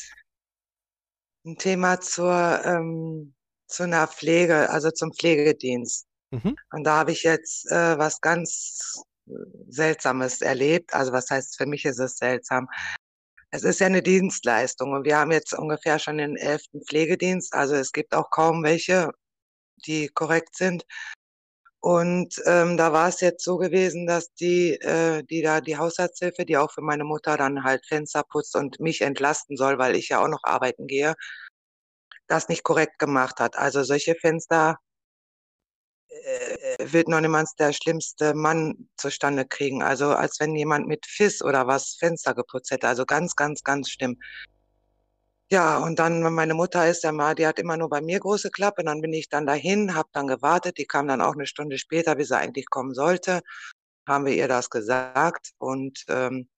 ein Thema zur, ähm, zu einer Pflege, also zum Pflegedienst. Mhm. Und da habe ich jetzt äh, was ganz Seltsames erlebt. Also was heißt, für mich ist es seltsam. Es ist ja eine Dienstleistung und wir haben jetzt ungefähr schon den elften Pflegedienst. Also es gibt auch kaum welche, die korrekt sind. Und ähm, da war es jetzt so gewesen, dass die, äh, die da die Haushaltshilfe, die auch für meine Mutter dann halt Fenster putzt und mich entlasten soll, weil ich ja auch noch arbeiten gehe, das nicht korrekt gemacht hat. Also solche Fenster äh, wird noch niemand der schlimmste Mann zustande kriegen. Also als wenn jemand mit Fiss oder was Fenster geputzt hätte. Also ganz, ganz, ganz schlimm. Ja, und dann, meine Mutter ist ja mal, die hat immer nur bei mir große Klappe. Dann bin ich dann dahin, habe dann gewartet. Die kam dann auch eine Stunde später, wie sie eigentlich kommen sollte. Haben wir ihr das gesagt und ähm,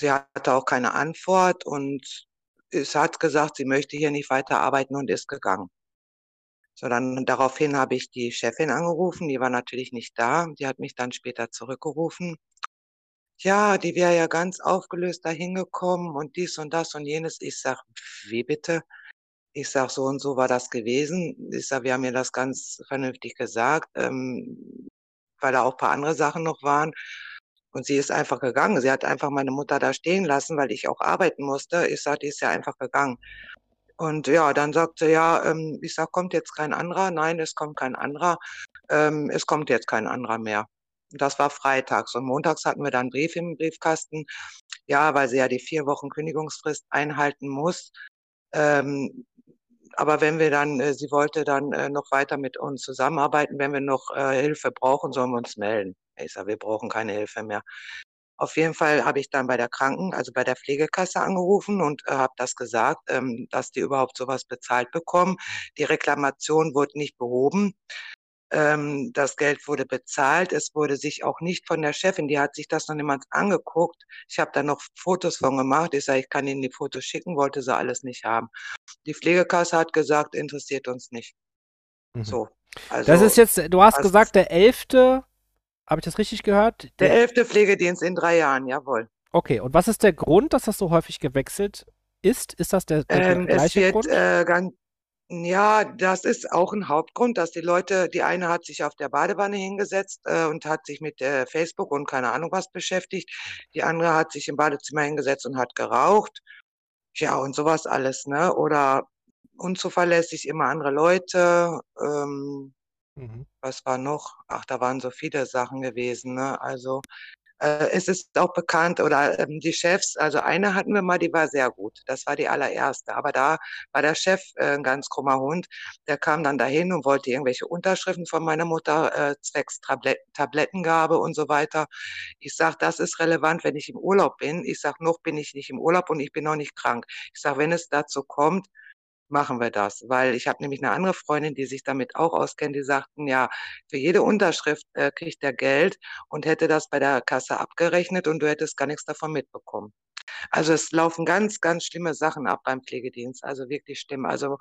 sie hatte auch keine Antwort und es hat gesagt, sie möchte hier nicht weiter arbeiten und ist gegangen. So, dann daraufhin habe ich die Chefin angerufen, die war natürlich nicht da. Die hat mich dann später zurückgerufen ja, die wäre ja ganz aufgelöst da hingekommen und dies und das und jenes. Ich sag, wie bitte? Ich sag, so und so war das gewesen. Ich sag, wir haben mir das ganz vernünftig gesagt, ähm, weil da auch paar andere Sachen noch waren. Und sie ist einfach gegangen. Sie hat einfach meine Mutter da stehen lassen, weil ich auch arbeiten musste. Ich sag, die ist ja einfach gegangen. Und ja, dann sagt sie, ja, ähm, ich sag, kommt jetzt kein anderer? Nein, es kommt kein anderer. Ähm, es kommt jetzt kein anderer mehr. Das war freitags. Und montags hatten wir dann Brief im Briefkasten. Ja, weil sie ja die vier Wochen Kündigungsfrist einhalten muss. Ähm, aber wenn wir dann, äh, sie wollte dann äh, noch weiter mit uns zusammenarbeiten, wenn wir noch äh, Hilfe brauchen, sollen wir uns melden. Ich sage, wir brauchen keine Hilfe mehr. Auf jeden Fall habe ich dann bei der Kranken, also bei der Pflegekasse angerufen und äh, habe das gesagt, ähm, dass die überhaupt sowas bezahlt bekommen. Die Reklamation wurde nicht behoben. Ähm, das Geld wurde bezahlt. Es wurde sich auch nicht von der Chefin, die hat sich das noch niemand angeguckt. Ich habe da noch Fotos von gemacht. Ich sage, ich kann Ihnen die Fotos schicken, wollte sie alles nicht haben. Die Pflegekasse hat gesagt, interessiert uns nicht. Mhm. So. Also, das ist jetzt, du hast gesagt, der elfte, habe ich das richtig gehört? Der elfte Pflegedienst in drei Jahren, jawohl. Okay, und was ist der Grund, dass das so häufig gewechselt ist? Ist das der, der ähm, gleiche es wird, Grund? Äh, ganz, ja, das ist auch ein Hauptgrund, dass die Leute die eine hat sich auf der Badewanne hingesetzt, äh, und hat sich mit, äh, Facebook und keine Ahnung was beschäftigt. Die andere hat sich im Badezimmer hingesetzt und hat geraucht. Ja, und sowas alles, ne? Oder unzuverlässig, immer andere Leute. Ähm, Mhm. was war noch? Ach, da waren so viele Sachen gewesen, ne? Also äh, es ist auch bekannt oder ähm, die Chefs, also eine hatten wir mal, die war sehr gut. Das war die allererste. Aber da war der Chef äh, ein ganz krummer Hund. Der kam dann dahin und wollte irgendwelche Unterschriften von meiner Mutter äh, zwecks Tablet Tablettengabe und so weiter. Ich sage, das ist relevant, wenn ich im Urlaub bin. Ich sage, noch bin ich nicht im Urlaub und ich bin noch nicht krank. Ich sage, wenn es dazu kommt, machen wir das. Weil ich habe nämlich eine andere Freundin, die sich damit auch auskennt, die sagten, ja, für jede Unterschrift äh, kriegt er Geld und hätte das bei der Kasse abgerechnet und du hättest gar nichts davon mitbekommen. Also es laufen ganz, ganz schlimme Sachen ab beim Pflegedienst, also wirklich schlimm. Also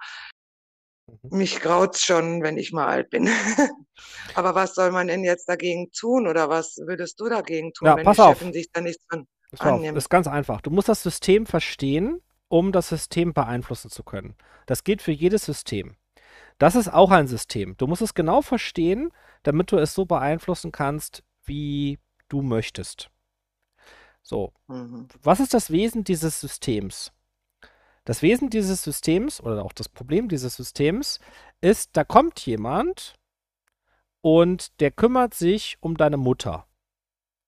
mhm. mich graut's schon, wenn ich mal alt bin. Aber was soll man denn jetzt dagegen tun oder was würdest du dagegen tun, ja, wenn die Chefin auf. sich da nichts von annimmt? Das ist ganz einfach. Du musst das System verstehen um das System beeinflussen zu können. Das geht für jedes System. Das ist auch ein System. Du musst es genau verstehen, damit du es so beeinflussen kannst, wie du möchtest. So, mhm. was ist das Wesen dieses Systems? Das Wesen dieses Systems oder auch das Problem dieses Systems ist, da kommt jemand und der kümmert sich um deine Mutter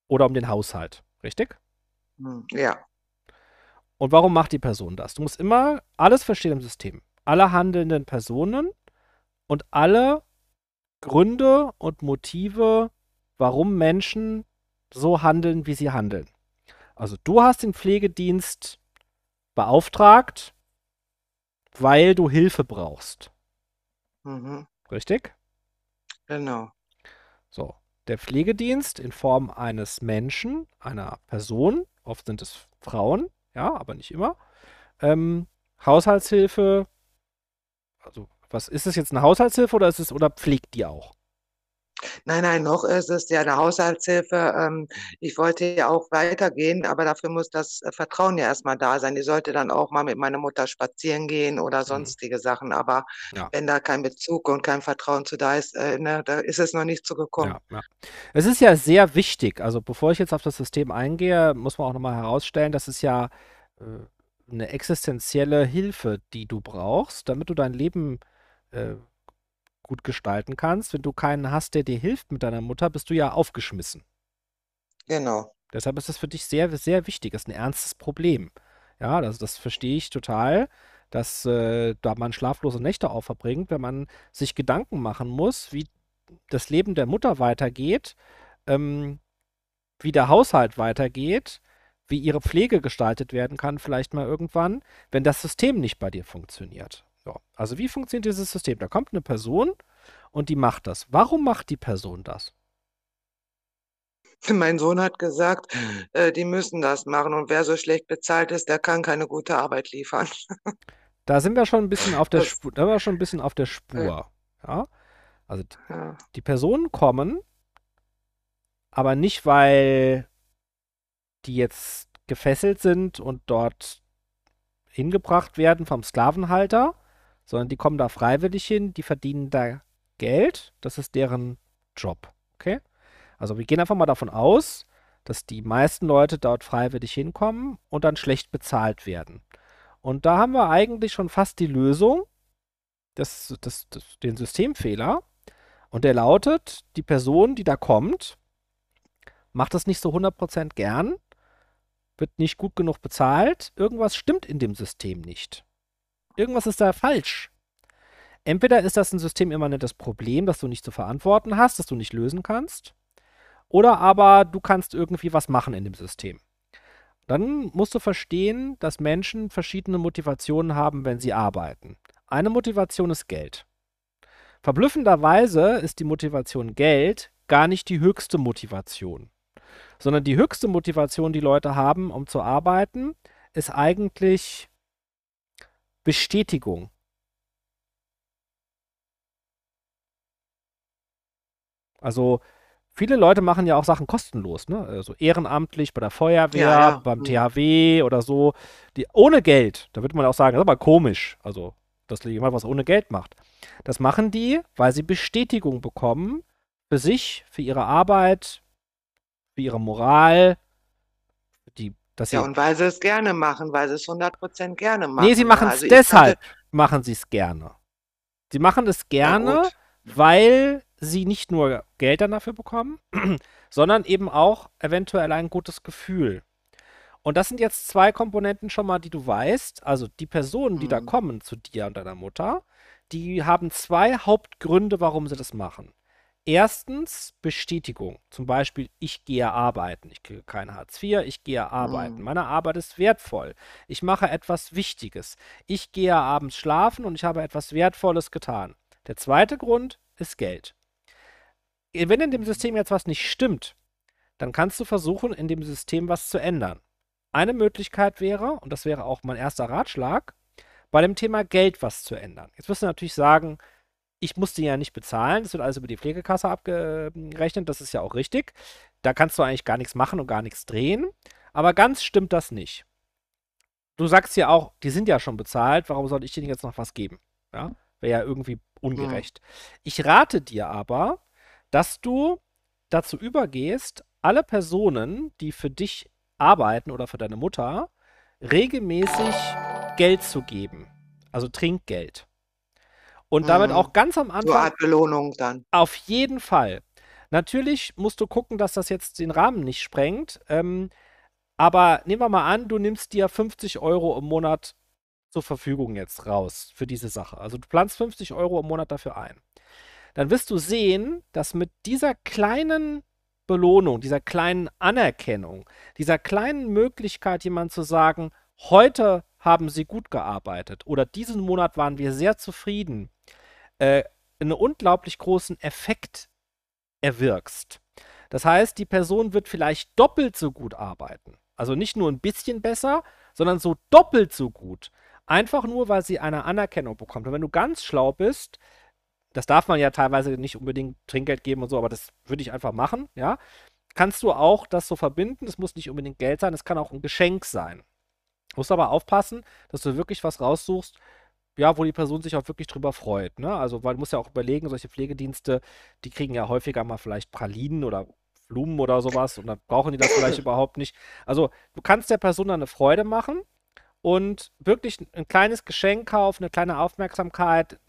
oder um den Haushalt, richtig? Mhm. Ja. Und warum macht die Person das? Du musst immer alles verstehen im System. Alle handelnden Personen und alle Gründe und Motive, warum Menschen so handeln, wie sie handeln. Also du hast den Pflegedienst beauftragt, weil du Hilfe brauchst. Mhm. Richtig? Genau. So, der Pflegedienst in Form eines Menschen, einer Person, oft sind es Frauen, ja, aber nicht immer. Ähm, Haushaltshilfe, also was ist es jetzt eine Haushaltshilfe oder ist es oder pflegt die auch? Nein, nein, noch ist es ja eine Haushaltshilfe. Ähm, ich wollte ja auch weitergehen, aber dafür muss das äh, Vertrauen ja erstmal da sein. Ich sollte dann auch mal mit meiner Mutter spazieren gehen oder Mhm. sonstige Sachen. Aber Ja. wenn da kein Bezug und kein Vertrauen zu da ist, äh, ne, da ist es noch nicht so gekommen. Ja, ja. Es ist ja sehr wichtig, also bevor ich jetzt auf das System eingehe, muss man auch nochmal herausstellen, das ist ja äh, eine existenzielle Hilfe, die du brauchst, damit du dein Leben äh, gut gestalten kannst. Wenn du keinen hast, der dir hilft mit deiner Mutter, bist du ja aufgeschmissen. Genau. Deshalb ist das für dich sehr, sehr wichtig. Das ist ein ernstes Problem. Ja, also das verstehe ich total, dass äh, da man schlaflose Nächte auch verbringt, wenn man sich Gedanken machen muss, wie das Leben der Mutter weitergeht, ähm, wie der Haushalt weitergeht, wie ihre Pflege gestaltet werden kann, vielleicht mal irgendwann, wenn das System nicht bei dir funktioniert. So. Also wie funktioniert dieses System? Da kommt eine Person und die macht das. Warum macht die Person das? Mein Sohn hat gesagt, äh, die müssen das machen und wer so schlecht bezahlt ist, der kann keine gute Arbeit liefern. Da sind wir schon ein bisschen auf der Das- Spur, da sind wir schon ein bisschen auf der Spur. Ja? Also Ja. die Personen kommen, aber nicht, weil die jetzt gefesselt sind und dort hingebracht werden vom Sklavenhalter, sondern die kommen da freiwillig hin, die verdienen da Geld, das ist deren Job. Okay? Also wir gehen einfach mal davon aus, dass die meisten Leute dort freiwillig hinkommen und dann schlecht bezahlt werden. Und da haben wir eigentlich schon fast die Lösung, das, das, das, den Systemfehler. Und der lautet, die Person, die da kommt, macht das nicht so 100% gern, wird nicht gut genug bezahlt, irgendwas stimmt in dem System nicht. Irgendwas ist da falsch. Entweder ist das ein systemimmanentes Problem, das du nicht zu verantworten hast, das du nicht lösen kannst, oder aber du kannst irgendwie was machen in dem System. Dann musst du verstehen, dass Menschen verschiedene Motivationen haben, wenn sie arbeiten. Eine Motivation ist Geld. Verblüffenderweise ist die Motivation Geld gar nicht die höchste Motivation, sondern die höchste Motivation, die Leute haben, um zu arbeiten, ist eigentlich Bestätigung. Also viele Leute machen ja auch Sachen kostenlos, ne? Also ehrenamtlich bei der Feuerwehr, Ja, ja. beim Mhm. THW oder so, die ohne Geld. Da würde man auch sagen, das ist aber komisch. Also, dass jemand was ohne Geld macht. Das machen die, weil sie Bestätigung bekommen für sich, für ihre Arbeit, für ihre Moral, dass sie Ja, und weil sie es gerne machen, weil sie es 100% gerne machen. Nee, sie machen es Also deshalb, hatte- machen sie es gerne. Sie machen es gerne, weil sie nicht nur Geld dann dafür bekommen, sondern eben auch eventuell ein gutes Gefühl. Und das sind jetzt zwei Komponenten schon mal, die du weißt. Also die Personen, die da Mhm. kommen zu dir und deiner Mutter, die haben zwei Hauptgründe, warum sie das machen. Erstens Bestätigung. Zum Beispiel, ich gehe arbeiten. Ich kriege kein Hartz IV, ich gehe arbeiten. Mhm. Meine Arbeit ist wertvoll. Ich mache etwas Wichtiges. Ich gehe abends schlafen und ich habe etwas Wertvolles getan. Der zweite Grund ist Geld. Wenn in dem System jetzt was nicht stimmt, dann kannst du versuchen, in dem System was zu ändern. Eine Möglichkeit wäre, und das wäre auch mein erster Ratschlag, bei dem Thema Geld was zu ändern. Jetzt wirst du natürlich sagen, ich muss die ja nicht bezahlen, das wird alles über die Pflegekasse abgerechnet, das ist ja auch richtig. Da kannst du eigentlich gar nichts machen und gar nichts drehen. Aber ganz stimmt das nicht. Du sagst ja auch, die sind ja schon bezahlt, warum soll ich denen jetzt noch was geben? Ja, wäre ja irgendwie ungerecht. Ich rate dir aber, dass du dazu übergehst, alle Personen, die für dich arbeiten oder für deine Mutter, regelmäßig Geld zu geben. Also Trinkgeld. Und damit Mhm. auch ganz am So Anfang Art Belohnung dann. auf jeden Fall. Natürlich musst du gucken, dass das jetzt den Rahmen nicht sprengt. Ähm, aber nehmen wir mal an, du nimmst dir 50 Euro im Monat zur Verfügung jetzt raus für diese Sache. Also du planst 50 Euro im Monat dafür ein. Dann wirst du sehen, dass mit dieser kleinen Belohnung, dieser kleinen Anerkennung, dieser kleinen Möglichkeit, jemand zu sagen, heute haben sie gut gearbeitet oder diesen Monat waren wir sehr zufrieden, äh, einen unglaublich großen Effekt erwirkst. Das heißt, die Person wird vielleicht doppelt so gut arbeiten. Also nicht nur ein bisschen besser, sondern so doppelt so gut. Einfach nur, weil sie eine Anerkennung bekommt. Und wenn du ganz schlau bist, das darf man ja teilweise nicht unbedingt Trinkgeld geben und so, aber das würde ich einfach machen, ja. Kannst du auch das so verbinden, es muss nicht unbedingt Geld sein, es kann auch ein Geschenk sein. Musst aber aufpassen, dass du wirklich was raussuchst, ja, wo die Person sich auch wirklich drüber freut. Ne? Also, weil du musst ja auch überlegen, solche Pflegedienste, die kriegen ja häufiger mal vielleicht Pralinen oder Blumen oder sowas und dann brauchen die das vielleicht überhaupt nicht. Also, du kannst der Person dann eine Freude machen und wirklich ein kleines Geschenk kaufen, eine kleine Aufmerksamkeit,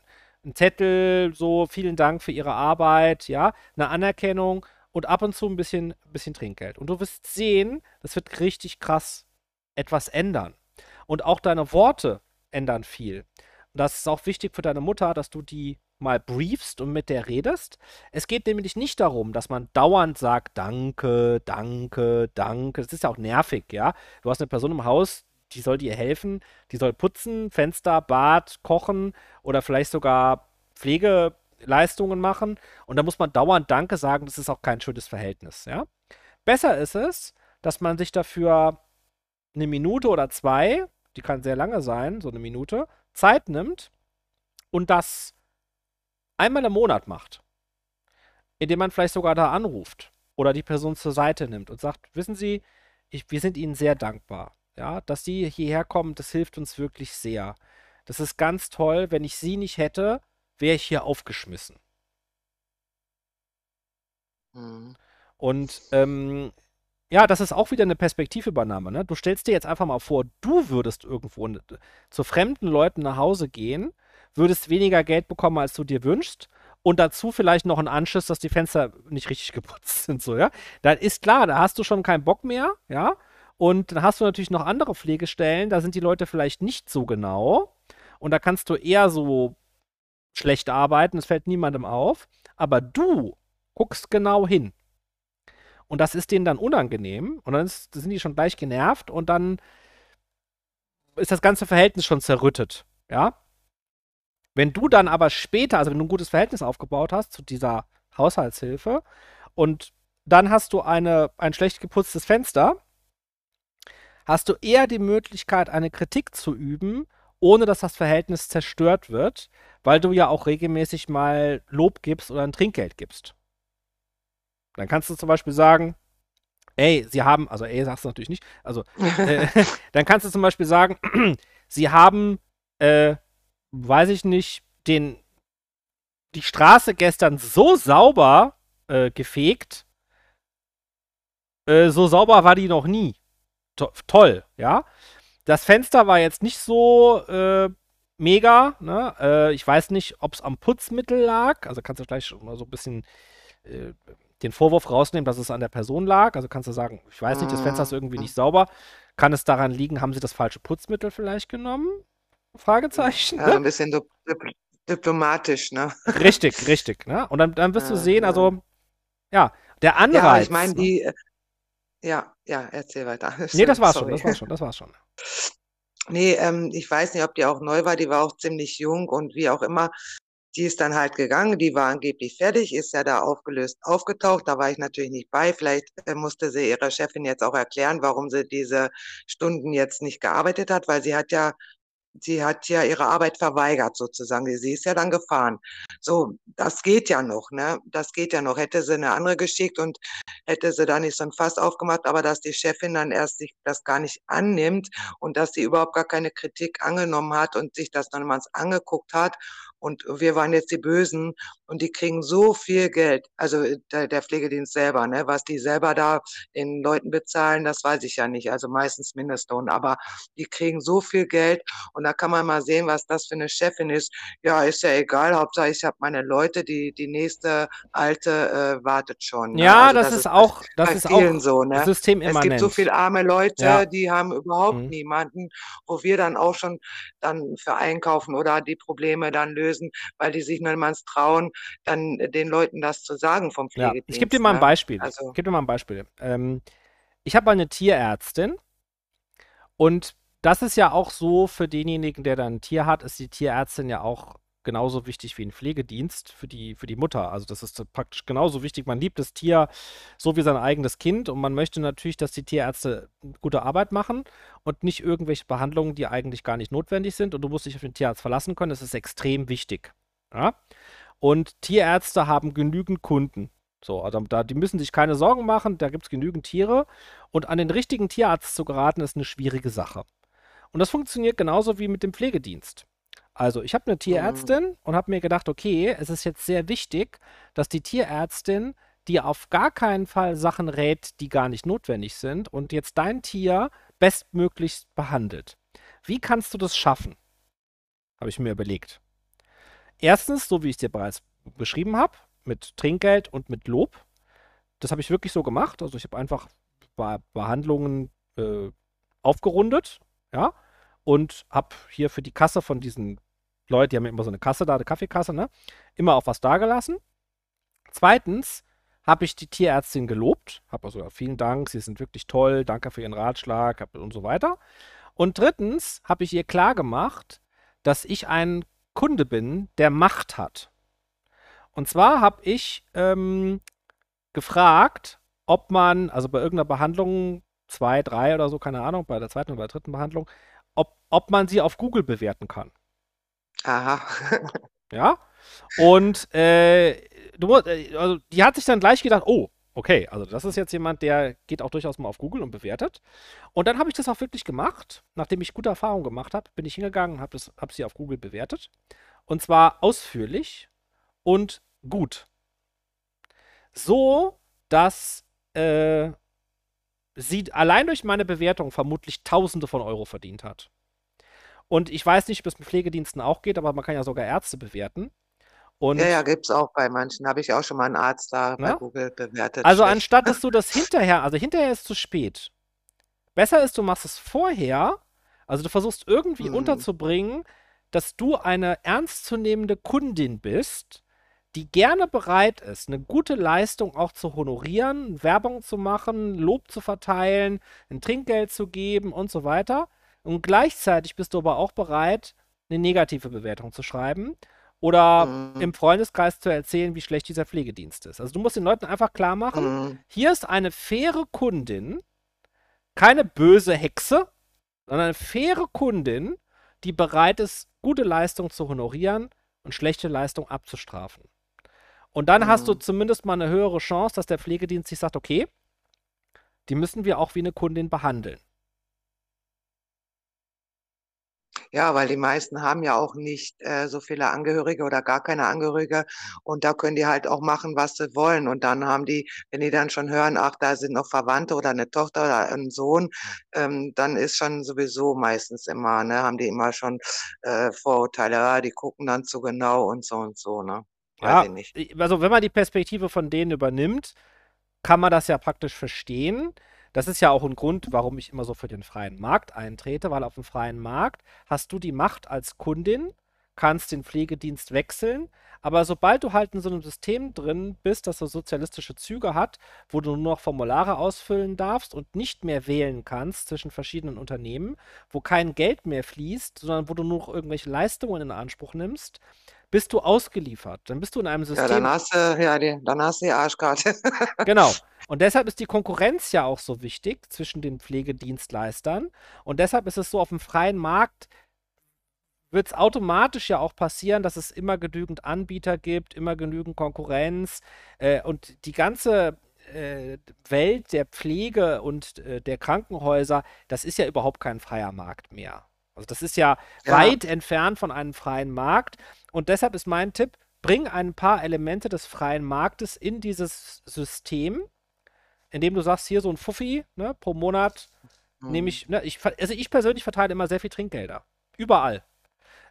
ein Zettel, so vielen Dank für Ihre Arbeit, ja, eine Anerkennung und ab und zu ein bisschen, bisschen Trinkgeld. Und du wirst sehen, das wird richtig krass etwas ändern. Und auch deine Worte ändern viel. Und das ist auch wichtig für deine Mutter, dass du die mal briefst und mit der redest. Es geht nämlich nicht darum, dass man dauernd sagt, danke, danke, danke. Das ist ja auch nervig, ja. Du hast eine Person im Haus, die soll dir helfen, die soll putzen, Fenster, Bad, kochen oder vielleicht sogar Pflegeleistungen machen. Und da muss man dauernd Danke sagen, das ist auch kein schönes Verhältnis, ja. Besser ist es, dass man sich dafür eine Minute oder zwei, die kann sehr lange sein, so eine Minute, Zeit nimmt und das einmal im Monat macht, indem man vielleicht sogar da anruft oder die Person zur Seite nimmt und sagt, wissen Sie, ich, wir sind Ihnen sehr dankbar, ja, dass Sie hierher kommen, das hilft uns wirklich sehr. Das ist ganz toll. Wenn ich Sie nicht hätte, wäre ich hier aufgeschmissen. Mhm. Und ähm, ja, das ist auch wieder eine Perspektivübernahme. Ne? Du stellst dir jetzt einfach mal vor, du würdest irgendwo zu fremden Leuten nach Hause gehen würdest weniger Geld bekommen, als du dir wünschst. Und dazu vielleicht noch ein Anschiss, dass die Fenster nicht richtig geputzt sind, so, ja. Dann ist klar, da hast du schon keinen Bock mehr, ja. Und dann hast du natürlich noch andere Pflegestellen, da sind die Leute vielleicht nicht so genau. Und da kannst du eher so schlecht arbeiten, es fällt niemandem auf. Aber du guckst genau hin. Und das ist denen dann unangenehm. Und dann ist, sind die schon gleich genervt und dann ist das ganze Verhältnis schon zerrüttet. Ja. Wenn du dann aber später, also wenn du ein gutes Verhältnis aufgebaut hast zu dieser Haushaltshilfe und dann hast du eine, ein schlecht geputztes Fenster, hast du eher die Möglichkeit, eine Kritik zu üben, ohne dass das Verhältnis zerstört wird, weil du ja auch regelmäßig mal Lob gibst oder ein Trinkgeld gibst. Dann kannst du zum Beispiel sagen, ey, sie haben, also ey, sagst du natürlich nicht, also äh, dann kannst du zum Beispiel sagen, sie haben äh, weiß ich nicht, den, die Straße gestern so sauber äh, gefegt. Äh, so sauber war die noch nie. To toll, ja. Das Fenster war jetzt nicht so äh, mega. Ne? Äh, ich weiß nicht, ob es am Putzmittel lag. Also kannst du gleich schon mal so ein bisschen den Vorwurf rausnehmen, dass es an der Person lag. Also kannst du sagen, ich weiß nicht, das Fenster ist irgendwie nicht sauber. Kann es daran liegen, haben sie das falsche Putzmittel vielleicht genommen? Fragezeichen. Ja, ne? ein bisschen dip diplomatisch, ne? Richtig, richtig, ne? Und dann, dann wirst du sehen, also, ja, der Anreiz. Ja, ich meine, ne? die, äh, ja, ja, erzähl weiter. Nee, das war's Sorry. schon, das war's schon, das war's schon. Nee, ähm, ich weiß nicht, ob die auch neu war, die war auch ziemlich jung und wie auch immer. Die ist dann halt gegangen, die war angeblich fertig, ist ja da aufgelöst aufgetaucht, da war ich natürlich nicht bei. Vielleicht äh, musste sie ihrer Chefin jetzt auch erklären, warum sie diese Stunden jetzt nicht gearbeitet hat, weil sie hat ja sie hat ja ihre Arbeit verweigert sozusagen. Sie ist ja dann gefahren. So, das geht ja noch, ne? Das geht ja noch. Hätte sie eine andere geschickt und hätte sie da nicht so ein Fass aufgemacht, aber dass die Chefin dann erst sich das gar nicht annimmt und dass sie überhaupt gar keine Kritik angenommen hat und sich das dann mal angeguckt hat und wir waren jetzt die Bösen und die kriegen so viel Geld, also äh, der, der Pflegedienst selber, ne, was die selber da den Leuten bezahlen, das weiß ich ja nicht, also meistens Mindestlohn, aber die kriegen so viel Geld und da kann man mal sehen, was das für eine Chefin ist. Ja, ist ja egal, Hauptsache ich habe meine Leute, die die nächste alte äh, wartet schon. Ne? Ja, also das, das, ist auch, das ist auch so, ne? System Es gibt so viele arme Leute, ja. die haben überhaupt mhm. niemanden, wo wir dann auch schon dann für einkaufen oder die Probleme dann lösen, weil die sich niemals trauen, dann den Leuten das zu sagen vom Pflegedienst. Ja, ich gebe dir mal ein ne? Beispiel. Also, ich gebe dir mal ein Beispiel. Ähm, ich habe eine Tierärztin und das ist ja auch so für denjenigen, der dann ein Tier hat, ist die Tierärztin ja auch genauso wichtig wie ein Pflegedienst für die, für die Mutter. Also das ist praktisch genauso wichtig. Man liebt das Tier so wie sein eigenes Kind und man möchte natürlich, dass die Tierärzte gute Arbeit machen und nicht irgendwelche Behandlungen, die eigentlich gar nicht notwendig sind und du musst dich auf den Tierarzt verlassen können. Das ist extrem wichtig. Ja? Und Tierärzte haben genügend Kunden. So, also da, die müssen sich keine Sorgen machen, da gibt es genügend Tiere. Und an den richtigen Tierarzt zu geraten, ist eine schwierige Sache. Und das funktioniert genauso wie mit dem Pflegedienst. Also, ich habe eine Tierärztin mhm. und habe mir gedacht, okay, es ist jetzt sehr wichtig, dass die Tierärztin dir auf gar keinen Fall Sachen rät, die gar nicht notwendig sind und jetzt dein Tier bestmöglichst behandelt. Wie kannst du das schaffen? Habe ich mir überlegt. Erstens, so wie ich es dir bereits beschrieben habe, mit Trinkgeld und mit Lob. Das habe ich wirklich so gemacht. Also ich habe einfach Behandlungen äh, aufgerundet, ja, und habe hier für die Kasse von diesen Leuten, die haben immer so eine Kasse da, eine Kaffeekasse, ne, immer auch was dagelassen. Zweitens habe ich die Tierärztin gelobt, habe also vielen Dank, Sie sind wirklich toll, danke für Ihren Ratschlag und so weiter. Und drittens habe ich ihr klar gemacht, dass ich ein Kunde bin, der Macht hat. Und zwar habe ich ähm, gefragt, ob man, also bei irgendeiner Behandlung, zwei, drei oder so, keine Ahnung, bei der zweiten oder dritten Behandlung, ob, ob man sie auf Google bewerten kann. Aha. ja. Und äh, du, äh, also die hat sich dann gleich gedacht, oh, okay, also das ist jetzt jemand, der geht auch durchaus mal auf Google und bewertet. Und dann habe ich das auch wirklich gemacht. Nachdem ich gute Erfahrungen gemacht habe, bin ich hingegangen und habe hab sie auf Google bewertet. Und zwar ausführlich und gut. So, dass äh, sie allein durch meine Bewertung vermutlich Tausende von Euro verdient hat. Und ich weiß nicht, ob es mit Pflegediensten auch geht, aber man kann ja sogar Ärzte bewerten. Und ja, ja, gibt es auch bei manchen. Habe ich auch schon mal einen Arzt da bei Google bewertet. Also Schlecht. anstatt, dass du das hinterher, also hinterher ist zu spät. Besser ist, du machst es vorher, also du versuchst irgendwie hm. unterzubringen, dass du eine ernstzunehmende Kundin bist, die gerne bereit ist, eine gute Leistung auch zu honorieren, Werbung zu machen, Lob zu verteilen, ein Trinkgeld zu geben und so weiter. Und gleichzeitig bist du aber auch bereit, eine negative Bewertung zu schreiben oder mhm. im Freundeskreis zu erzählen, wie schlecht dieser Pflegedienst ist. Also du musst den Leuten einfach klar machen, mhm. hier ist eine faire Kundin, keine böse Hexe, sondern eine faire Kundin, die bereit ist, gute Leistung zu honorieren und schlechte Leistung abzustrafen. Und dann mhm. hast du mhm. zumindest mal eine höhere Chance, dass der Pflegedienst sich sagt, okay, die müssen wir auch wie eine Kundin behandeln. Ja, weil die meisten haben ja auch nicht äh, so viele Angehörige oder gar keine Angehörige und da können die halt auch machen, was sie wollen. Und dann haben die, wenn die dann schon hören, ach, da sind noch Verwandte oder eine Tochter oder ein Sohn, ähm, dann ist schon sowieso meistens immer, ne, haben die immer schon äh, Vorurteile, ja, die gucken dann zu genau und so und so, ne? Ja, also wenn man die Perspektive von denen übernimmt, kann man das ja praktisch verstehen. Das ist ja auch ein Grund, warum ich immer so für den freien Markt eintrete, weil auf dem freien Markt hast du die Macht als Kundin, kannst den Pflegedienst wechseln, aber sobald du halt in so einem System drin bist, das so sozialistische Züge hat, wo du nur noch Formulare ausfüllen darfst und nicht mehr wählen kannst zwischen verschiedenen Unternehmen, wo kein Geld mehr fließt, sondern wo du nur noch irgendwelche Leistungen in Anspruch nimmst, bist du ausgeliefert. Dann bist du in einem System. Ja, dann hast du, ja, die, dann hast du die Arschkarte. genau. Und deshalb ist die Konkurrenz ja auch so wichtig zwischen den Pflegedienstleistern. Und deshalb ist es so, auf dem freien Markt wird es automatisch ja auch passieren, dass es immer genügend Anbieter gibt, immer genügend Konkurrenz. Äh, und die ganze äh, Welt der Pflege und äh, der Krankenhäuser, das ist ja überhaupt kein freier Markt mehr. Also das ist ja, ja, weit entfernt von einem freien Markt. Und deshalb ist mein Tipp, bring ein paar Elemente des freien Marktes in dieses System, indem du sagst, hier so ein Fuffi ne, pro Monat mhm. nehme ich, ne, ich, also ich persönlich verteile immer sehr viel Trinkgelder. Überall.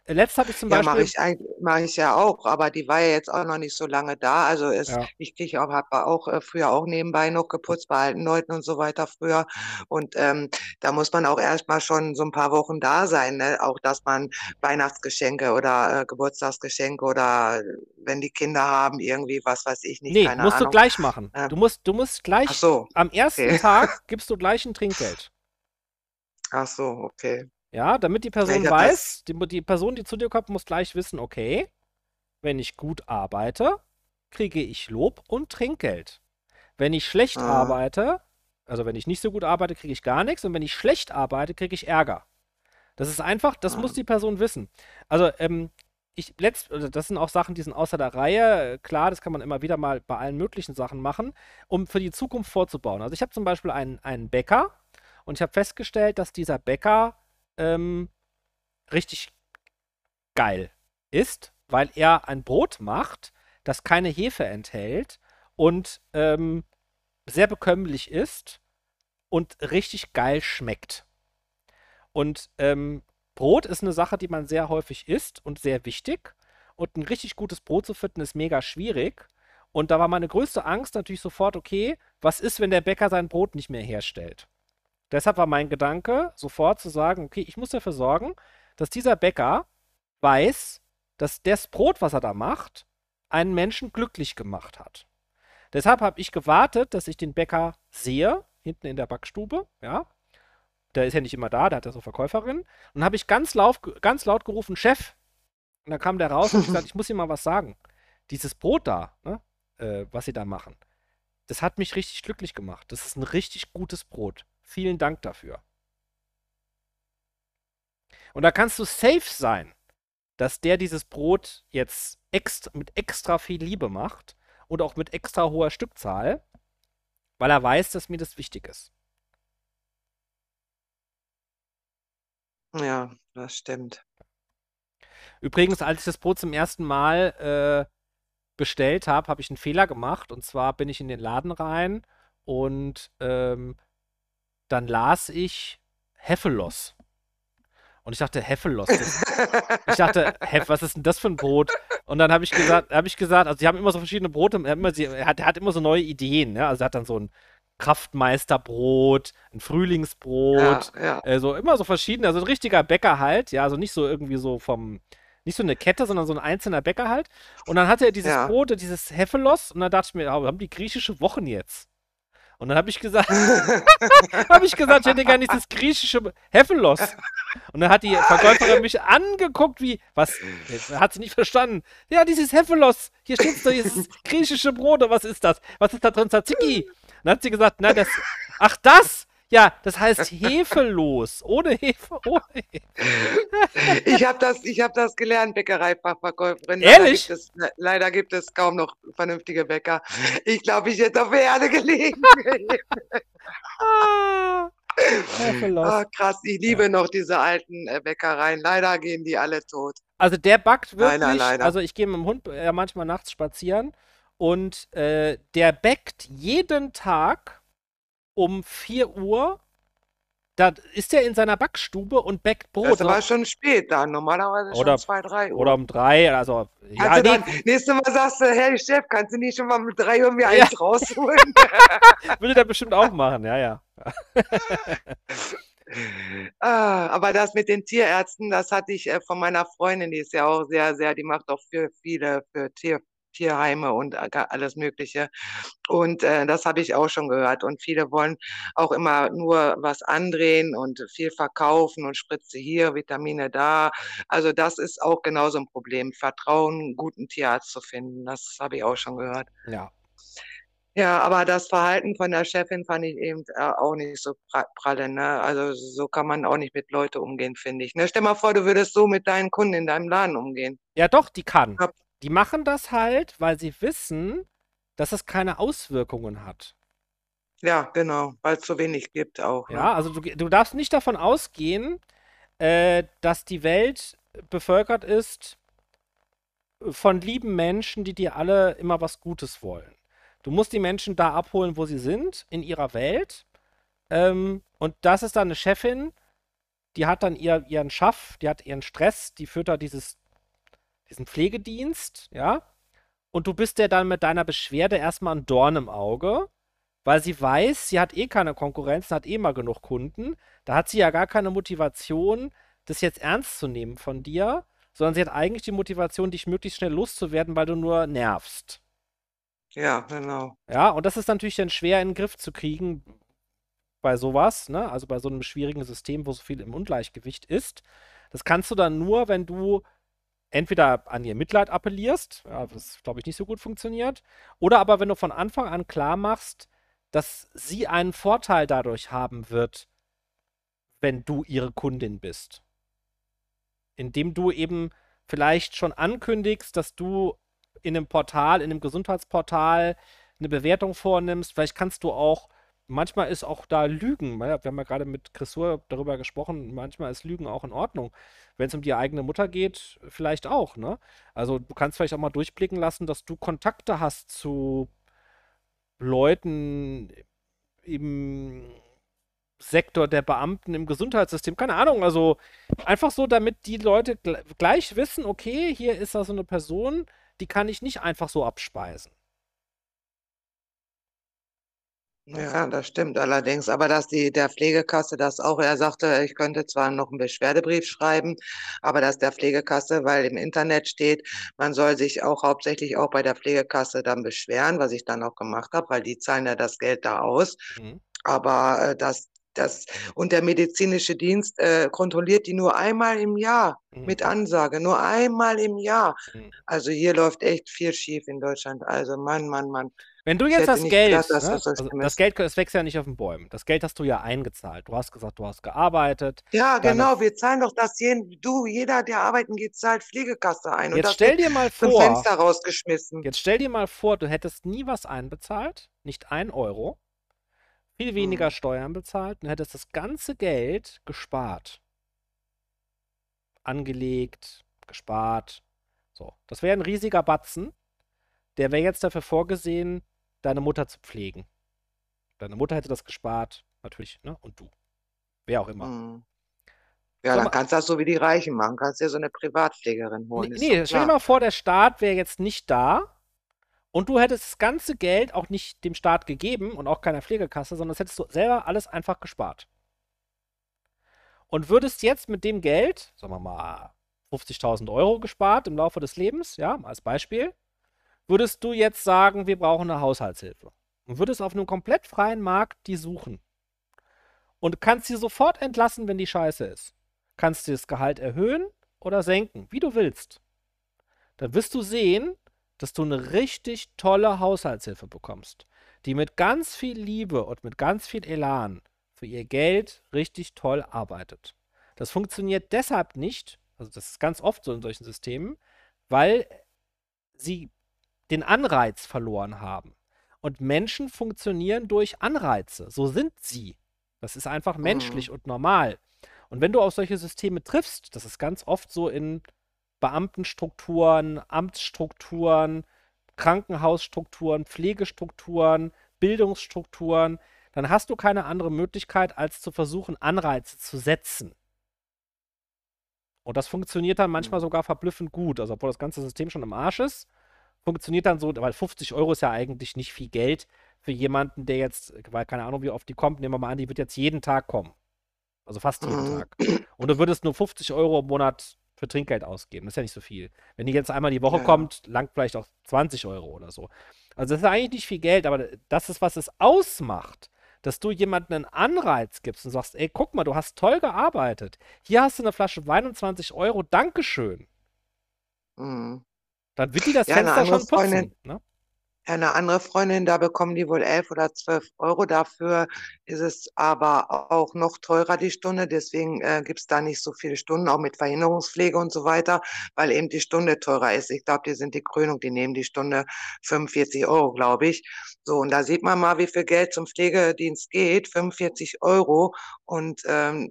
Letzt habe ich zum Ja, mache ich mache ich ja auch, aber die war ja jetzt auch noch nicht so lange da. Also es Ja. ich kriege auch habe auch, äh, früher auch nebenbei noch geputzt bei alten Leuten und so weiter früher. Und, ähm, da muss man auch erst mal schon so ein paar Wochen da sein, ne? Auch, dass man Weihnachtsgeschenke oder, äh, Geburtstagsgeschenke oder wenn die Kinder haben, irgendwie, was weiß ich nicht, Ne, keine musst du gleich machen. Ähm Du musst du musst gleich so, am ersten okay. Tag gibst du gleich ein Trinkgeld. Ach so, okay. Ja, damit die Person Ich weiß, die, die Person, die zu dir kommt, muss gleich wissen, okay, wenn ich gut arbeite, kriege ich Lob und Trinkgeld. Wenn ich schlecht Ah. arbeite, also wenn ich nicht so gut arbeite, kriege ich gar nichts und wenn ich schlecht arbeite, kriege ich Ärger. Das ist einfach, das muss Ah. die Person wissen. Also, ähm, ich letzt, also das sind auch Sachen, die sind außer der Reihe. Klar, das kann man immer wieder mal bei allen möglichen Sachen machen, um für die Zukunft vorzubauen. Also ich habe zum Beispiel einen, einen Bäcker und ich habe festgestellt, dass dieser Bäcker ähm, richtig geil ist, weil er ein Brot macht, das keine Hefe enthält und ähm, sehr bekömmlich ist und richtig geil schmeckt. Und ähm, Brot ist eine Sache, die man sehr häufig isst und sehr wichtig. Und ein richtig gutes Brot zu finden ist mega schwierig. Und da war meine größte Angst natürlich sofort, okay, was ist, wenn der Bäcker sein Brot nicht mehr herstellt? Deshalb war mein Gedanke, sofort zu sagen, okay, ich muss dafür sorgen, dass dieser Bäcker weiß, dass das Brot, was er da macht, einen Menschen glücklich gemacht hat. Deshalb habe ich gewartet, dass ich den Bäcker sehe, hinten in der Backstube, ja. Der ist ja nicht immer da, der hat ja so Verkäuferin. Und dann habe ich ganz laut, ganz laut gerufen, Chef. Und dann kam der raus und ich gesagt, ich muss ihm mal was sagen. Dieses Brot da, ne, äh, was sie da machen, das hat mich richtig glücklich gemacht. Das ist ein richtig gutes Brot. Vielen Dank dafür. Und da kannst du safe sein, dass der dieses Brot jetzt extra, mit extra viel Liebe macht und auch mit extra hoher Stückzahl, weil er weiß, dass mir das wichtig ist. Ja, das stimmt. Übrigens, als ich das Brot zum ersten Mal äh, bestellt habe, habe ich einen Fehler gemacht. Und zwar bin ich in den Laden rein und ähm, dann las ich Heffeloss. Und ich dachte, Heffeloss. ich dachte, Hef, was ist denn das für ein Brot? Und dann habe ich gesagt, habe ich gesagt, also sie haben immer so verschiedene Brote, er, immer, er, hat, er hat immer so neue Ideen, ne? Also er hat dann so ein Kraftmeisterbrot, ein Frühlingsbrot, ja, ja. Äh, so immer so verschiedene, also ein richtiger Bäcker halt, ja, also nicht so irgendwie so vom, nicht so eine Kette, sondern so ein einzelner Bäcker halt. Und dann hatte er dieses ja. Brot, dieses Heffeloss, und dann dachte ich mir, oh, wir haben die griechische Wochen jetzt. Und dann habe ich gesagt, habe ich gesagt, ich hätte gerne dieses griechische Heffelos. Und dann hat die Verkäuferin mich angeguckt, wie, was, hat sie nicht verstanden. Ja, dieses Heffelos, hier steht so dieses griechische Brot, was ist das? Was ist da drin, Tzatziki? Und dann hat sie gesagt, na, das, ach das? Ja, das heißt hefelos, ohne Hefe, ohne Hefe. Ich habe das, hab das gelernt, Bäckereifachverkäuferin. Ehrlich? Leider gibt, es, leider gibt es kaum noch vernünftige Bäcker. Ich glaube, ich hätte auf Erde gelegen. ah, oh, krass, ich liebe ja. noch diese alten äh, Bäckereien. Leider gehen die alle tot. Also der backt wirklich, leider, leider. also ich gehe mit dem Hund ja manchmal nachts spazieren und äh, der backt jeden Tag um 4 Uhr. Da ist er in seiner Backstube und backt Brot. Das war schon spät dann, normalerweise oder, schon 2, 3 Uhr. Oder um 3, also. Ja, nee. dann, nächstes Mal sagst du, hey Chef, kannst du nicht schon mal mit 3 Uhr mir ja. eins rausholen? Würde der bestimmt auch machen, ja, ja. ah, aber das mit den Tierärzten, das hatte ich äh, von meiner Freundin, die ist ja auch sehr, sehr, die macht auch für viele, für Tier, Tierheime und alles Mögliche. Und äh, das habe ich auch schon gehört. Und viele wollen auch immer nur was andrehen und viel verkaufen und Spritze hier, Vitamine da. Also das ist auch genauso ein Problem. Vertrauen, einen guten Tierarzt zu finden. Das habe ich auch schon gehört. Ja. Ja, aber das Verhalten von der Chefin fand ich eben äh, auch nicht so pralle. Ne? Also so kann man auch nicht mit Leuten umgehen, finde ich. Ne? Stell mal vor, du würdest so mit deinen Kunden in deinem Laden umgehen. Ja, doch, die kann. Die machen das halt, weil sie wissen, dass es keine Auswirkungen hat. Ja, genau, weil es zu wenig gibt auch. Ne? Ja, also du, du darfst nicht davon ausgehen, äh, dass die Welt bevölkert ist von lieben Menschen, die dir alle immer was Gutes wollen. Du musst die Menschen da abholen, wo sie sind, in ihrer Welt. Ähm, und das ist dann eine Chefin, die hat dann ihr, ihren Schaff, die hat ihren Stress, die führt da dieses diesen Pflegedienst, ja, und du bist ja dann mit deiner Beschwerde erstmal ein Dorn im Auge, weil sie weiß, sie hat eh keine Konkurrenz, hat eh mal genug Kunden. Da hat sie ja gar keine Motivation, das jetzt ernst zu nehmen von dir, sondern sie hat eigentlich die Motivation, dich möglichst schnell loszuwerden, weil du nur nervst. Ja, genau. Ja, und das ist natürlich dann schwer in den Griff zu kriegen bei sowas, ne? Also bei so einem schwierigen System, wo so viel im Ungleichgewicht ist. Das kannst du dann nur, wenn du entweder an ihr Mitleid appellierst, ja, was glaube ich nicht so gut funktioniert, oder aber wenn du von Anfang an klar machst, dass sie einen Vorteil dadurch haben wird, wenn du ihre Kundin bist. Indem du eben vielleicht schon ankündigst, dass du in einem Portal, in einem Gesundheitsportal eine Bewertung vornimmst. Vielleicht kannst du auch, manchmal ist auch da Lügen, wir haben ja gerade mit Chrisur darüber gesprochen, manchmal ist Lügen auch in Ordnung. Wenn es um die eigene Mutter geht, vielleicht auch, ne? Also du kannst vielleicht auch mal durchblicken lassen, dass du Kontakte hast zu Leuten im Sektor der Beamten im Gesundheitssystem. Keine Ahnung, also einfach so, damit die Leute gleich wissen, okay, hier ist da so eine Person, die kann ich nicht einfach so abspeisen. Ja, das stimmt allerdings. Aber dass die der Pflegekasse das auch, er sagte, ich könnte zwar noch einen Beschwerdebrief schreiben, aber dass der Pflegekasse, weil im Internet steht, man soll sich auch hauptsächlich auch bei der Pflegekasse dann beschweren, was ich dann auch gemacht habe, weil die zahlen ja das Geld da aus. Mhm. Aber äh, dass das, und der medizinische Dienst äh, kontrolliert die nur einmal im Jahr mhm. mit Ansage, nur einmal im Jahr. Mhm. Also hier läuft echt viel schief in Deutschland. Also Mann, Mann, Mann. Wenn du jetzt das Geld, gedacht, ne? das, also das Geld, das wächst ja nicht auf den Bäumen. Das Geld hast du ja eingezahlt. Du hast gesagt, du hast gearbeitet. Ja, genau. Wir zahlen doch das jeden, du, jeder, der arbeiten geht, zahlt Pflegekasse ein. Jetzt stell dir mal vor, Fenster rausgeschmissen. Jetzt stell dir mal vor, du hättest nie was einbezahlt, nicht ein Euro, viel weniger hm. Steuern bezahlt und hättest das ganze Geld gespart. Angelegt, gespart. So, das wäre ein riesiger Batzen. Der wäre jetzt dafür vorgesehen, deine Mutter zu pflegen. Deine Mutter hätte das gespart, natürlich, ne? Und du. Wer auch immer. Mhm. Ja, so, dann kannst du das so wie die Reichen machen. Kannst dir so eine Privatpflegerin holen. Nee, nee stell dir mal vor, der Staat wäre jetzt nicht da und du hättest das ganze Geld auch nicht dem Staat gegeben und auch keiner Pflegekasse, sondern das hättest du selber alles einfach gespart. Und würdest jetzt mit dem Geld, sagen wir mal, 50.000 Euro gespart im Laufe des Lebens, ja, als Beispiel, würdest du jetzt sagen, wir brauchen eine Haushaltshilfe und würdest auf einem komplett freien Markt die suchen und kannst sie sofort entlassen, wenn die scheiße ist. Kannst du das Gehalt erhöhen oder senken, wie du willst. Dann wirst du sehen, dass du eine richtig tolle Haushaltshilfe bekommst, die mit ganz viel Liebe und mit ganz viel Elan für ihr Geld richtig toll arbeitet. Das funktioniert deshalb nicht, also das ist ganz oft so in solchen Systemen, weil sie den Anreiz verloren haben. Und Menschen funktionieren durch Anreize. So sind sie. Das ist einfach menschlich mhm. und normal. Und wenn du auf solche Systeme triffst, das ist ganz oft so in Beamtenstrukturen, Amtsstrukturen, Krankenhausstrukturen, Pflegestrukturen, Bildungsstrukturen, dann hast du keine andere Möglichkeit, als zu versuchen, Anreize zu setzen. Und das funktioniert dann manchmal mhm. sogar verblüffend gut. Also, obwohl das ganze System schon im Arsch ist, funktioniert dann so, weil 50 Euro ist ja eigentlich nicht viel Geld für jemanden, der jetzt, weil keine Ahnung, wie oft die kommt, nehmen wir mal an, die wird jetzt jeden Tag kommen. Also fast jeden mhm. Tag. Und du würdest nur 50 Euro im Monat für Trinkgeld ausgeben. Das ist ja nicht so viel. Wenn die jetzt einmal die Woche ja. kommt, langt vielleicht auch 20 Euro oder so. Also das ist eigentlich nicht viel Geld, aber das ist, was es ausmacht, dass du jemandem einen Anreiz gibst und sagst, ey, guck mal, du hast toll gearbeitet. Hier hast du eine Flasche Wein und 20 Euro, Dankeschön. Mhm. Dann wird die das ja, Fenster schon putzen. Ne? Eine andere Freundin, da bekommen die wohl elf oder zwölf Euro. Dafür ist es aber auch noch teurer die Stunde. Deswegen äh, gibt es da nicht so viele Stunden, auch mit Verhinderungspflege und so weiter, weil eben die Stunde teurer ist. Ich glaube, die sind die Krönung, die nehmen die Stunde 45 Euro, glaube ich. So, und da sieht man mal, wie viel Geld zum Pflegedienst geht, 45 Euro. Und ähm,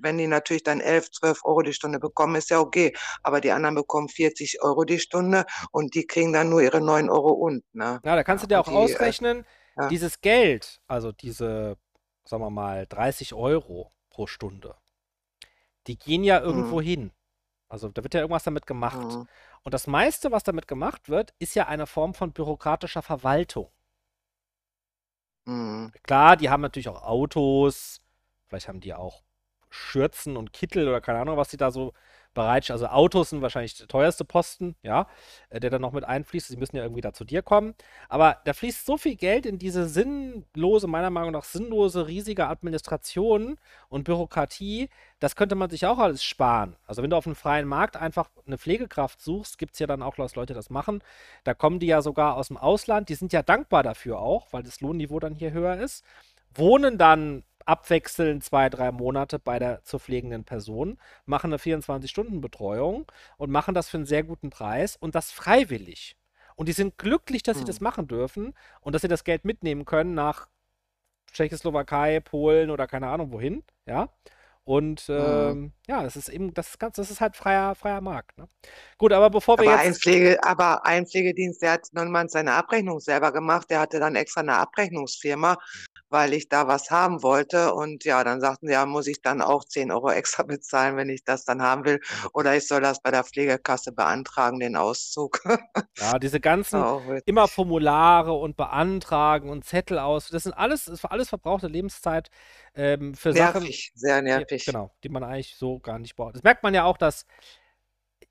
wenn die natürlich dann 11, 12 Euro die Stunde bekommen, ist ja okay. Aber die anderen bekommen 40 Euro die Stunde und die kriegen dann nur ihre 9 Euro und. Ne? Ja, da kannst du dir auch die, äh, ausrechnen, äh, ja. dieses Geld, also diese, sagen wir mal, 30 Euro pro Stunde, die gehen ja irgendwo mhm. hin. Also da wird ja irgendwas damit gemacht. Mhm. Und das meiste, was damit gemacht wird, ist ja eine Form von bürokratischer Verwaltung. Mhm. Klar, die haben natürlich auch Autos, vielleicht haben die auch Schürzen und Kittel oder keine Ahnung, was die da so bereitstellen. Also Autos sind wahrscheinlich der teuerste Posten, ja, äh, der dann noch mit einfließt. Sie müssen ja irgendwie da zu dir kommen. Aber da fließt so viel Geld in diese sinnlose, meiner Meinung nach sinnlose, riesige Administration und Bürokratie. Das könnte man sich auch alles sparen. Also wenn du auf einem freien Markt einfach eine Pflegekraft suchst, gibt es ja dann auch Leute, die das machen. Da kommen die ja sogar aus dem Ausland. Die sind ja dankbar dafür auch, weil das Lohnniveau dann hier höher ist. Wohnen dann abwechselnd zwei, drei Monate bei der zur pflegenden Person, machen eine 24-Stunden-Betreuung und machen das für einen sehr guten Preis und das freiwillig. Und die sind glücklich, dass sie das Mhm. machen dürfen und dass sie das Geld mitnehmen können nach Tschechoslowakei, Polen oder keine Ahnung wohin, ja. Und Mhm. ähm, ja, das ist eben, das ist ganz, das ist halt freier, freier Markt. Ne? Gut, aber bevor wir Aber ein jetzt. Pflege, aber ein Pflegedienst, der hat nun mal seine Abrechnung selber gemacht, der hatte dann extra eine Abrechnungsfirma, weil ich da was haben wollte. Und ja, dann sagten sie, ja, muss ich dann auch 10 Euro extra bezahlen, wenn ich das dann haben will. Oder ich soll das bei der Pflegekasse beantragen, den Auszug. Ja, diese ganzen immer Formulare und beantragen und Zettel aus. Das sind alles, das war alles verbrauchte Lebenszeit ähm, für Sachen, Nervig, sehr die, nervig. genau, die man eigentlich so gar nicht braucht. Das merkt man ja auch, dass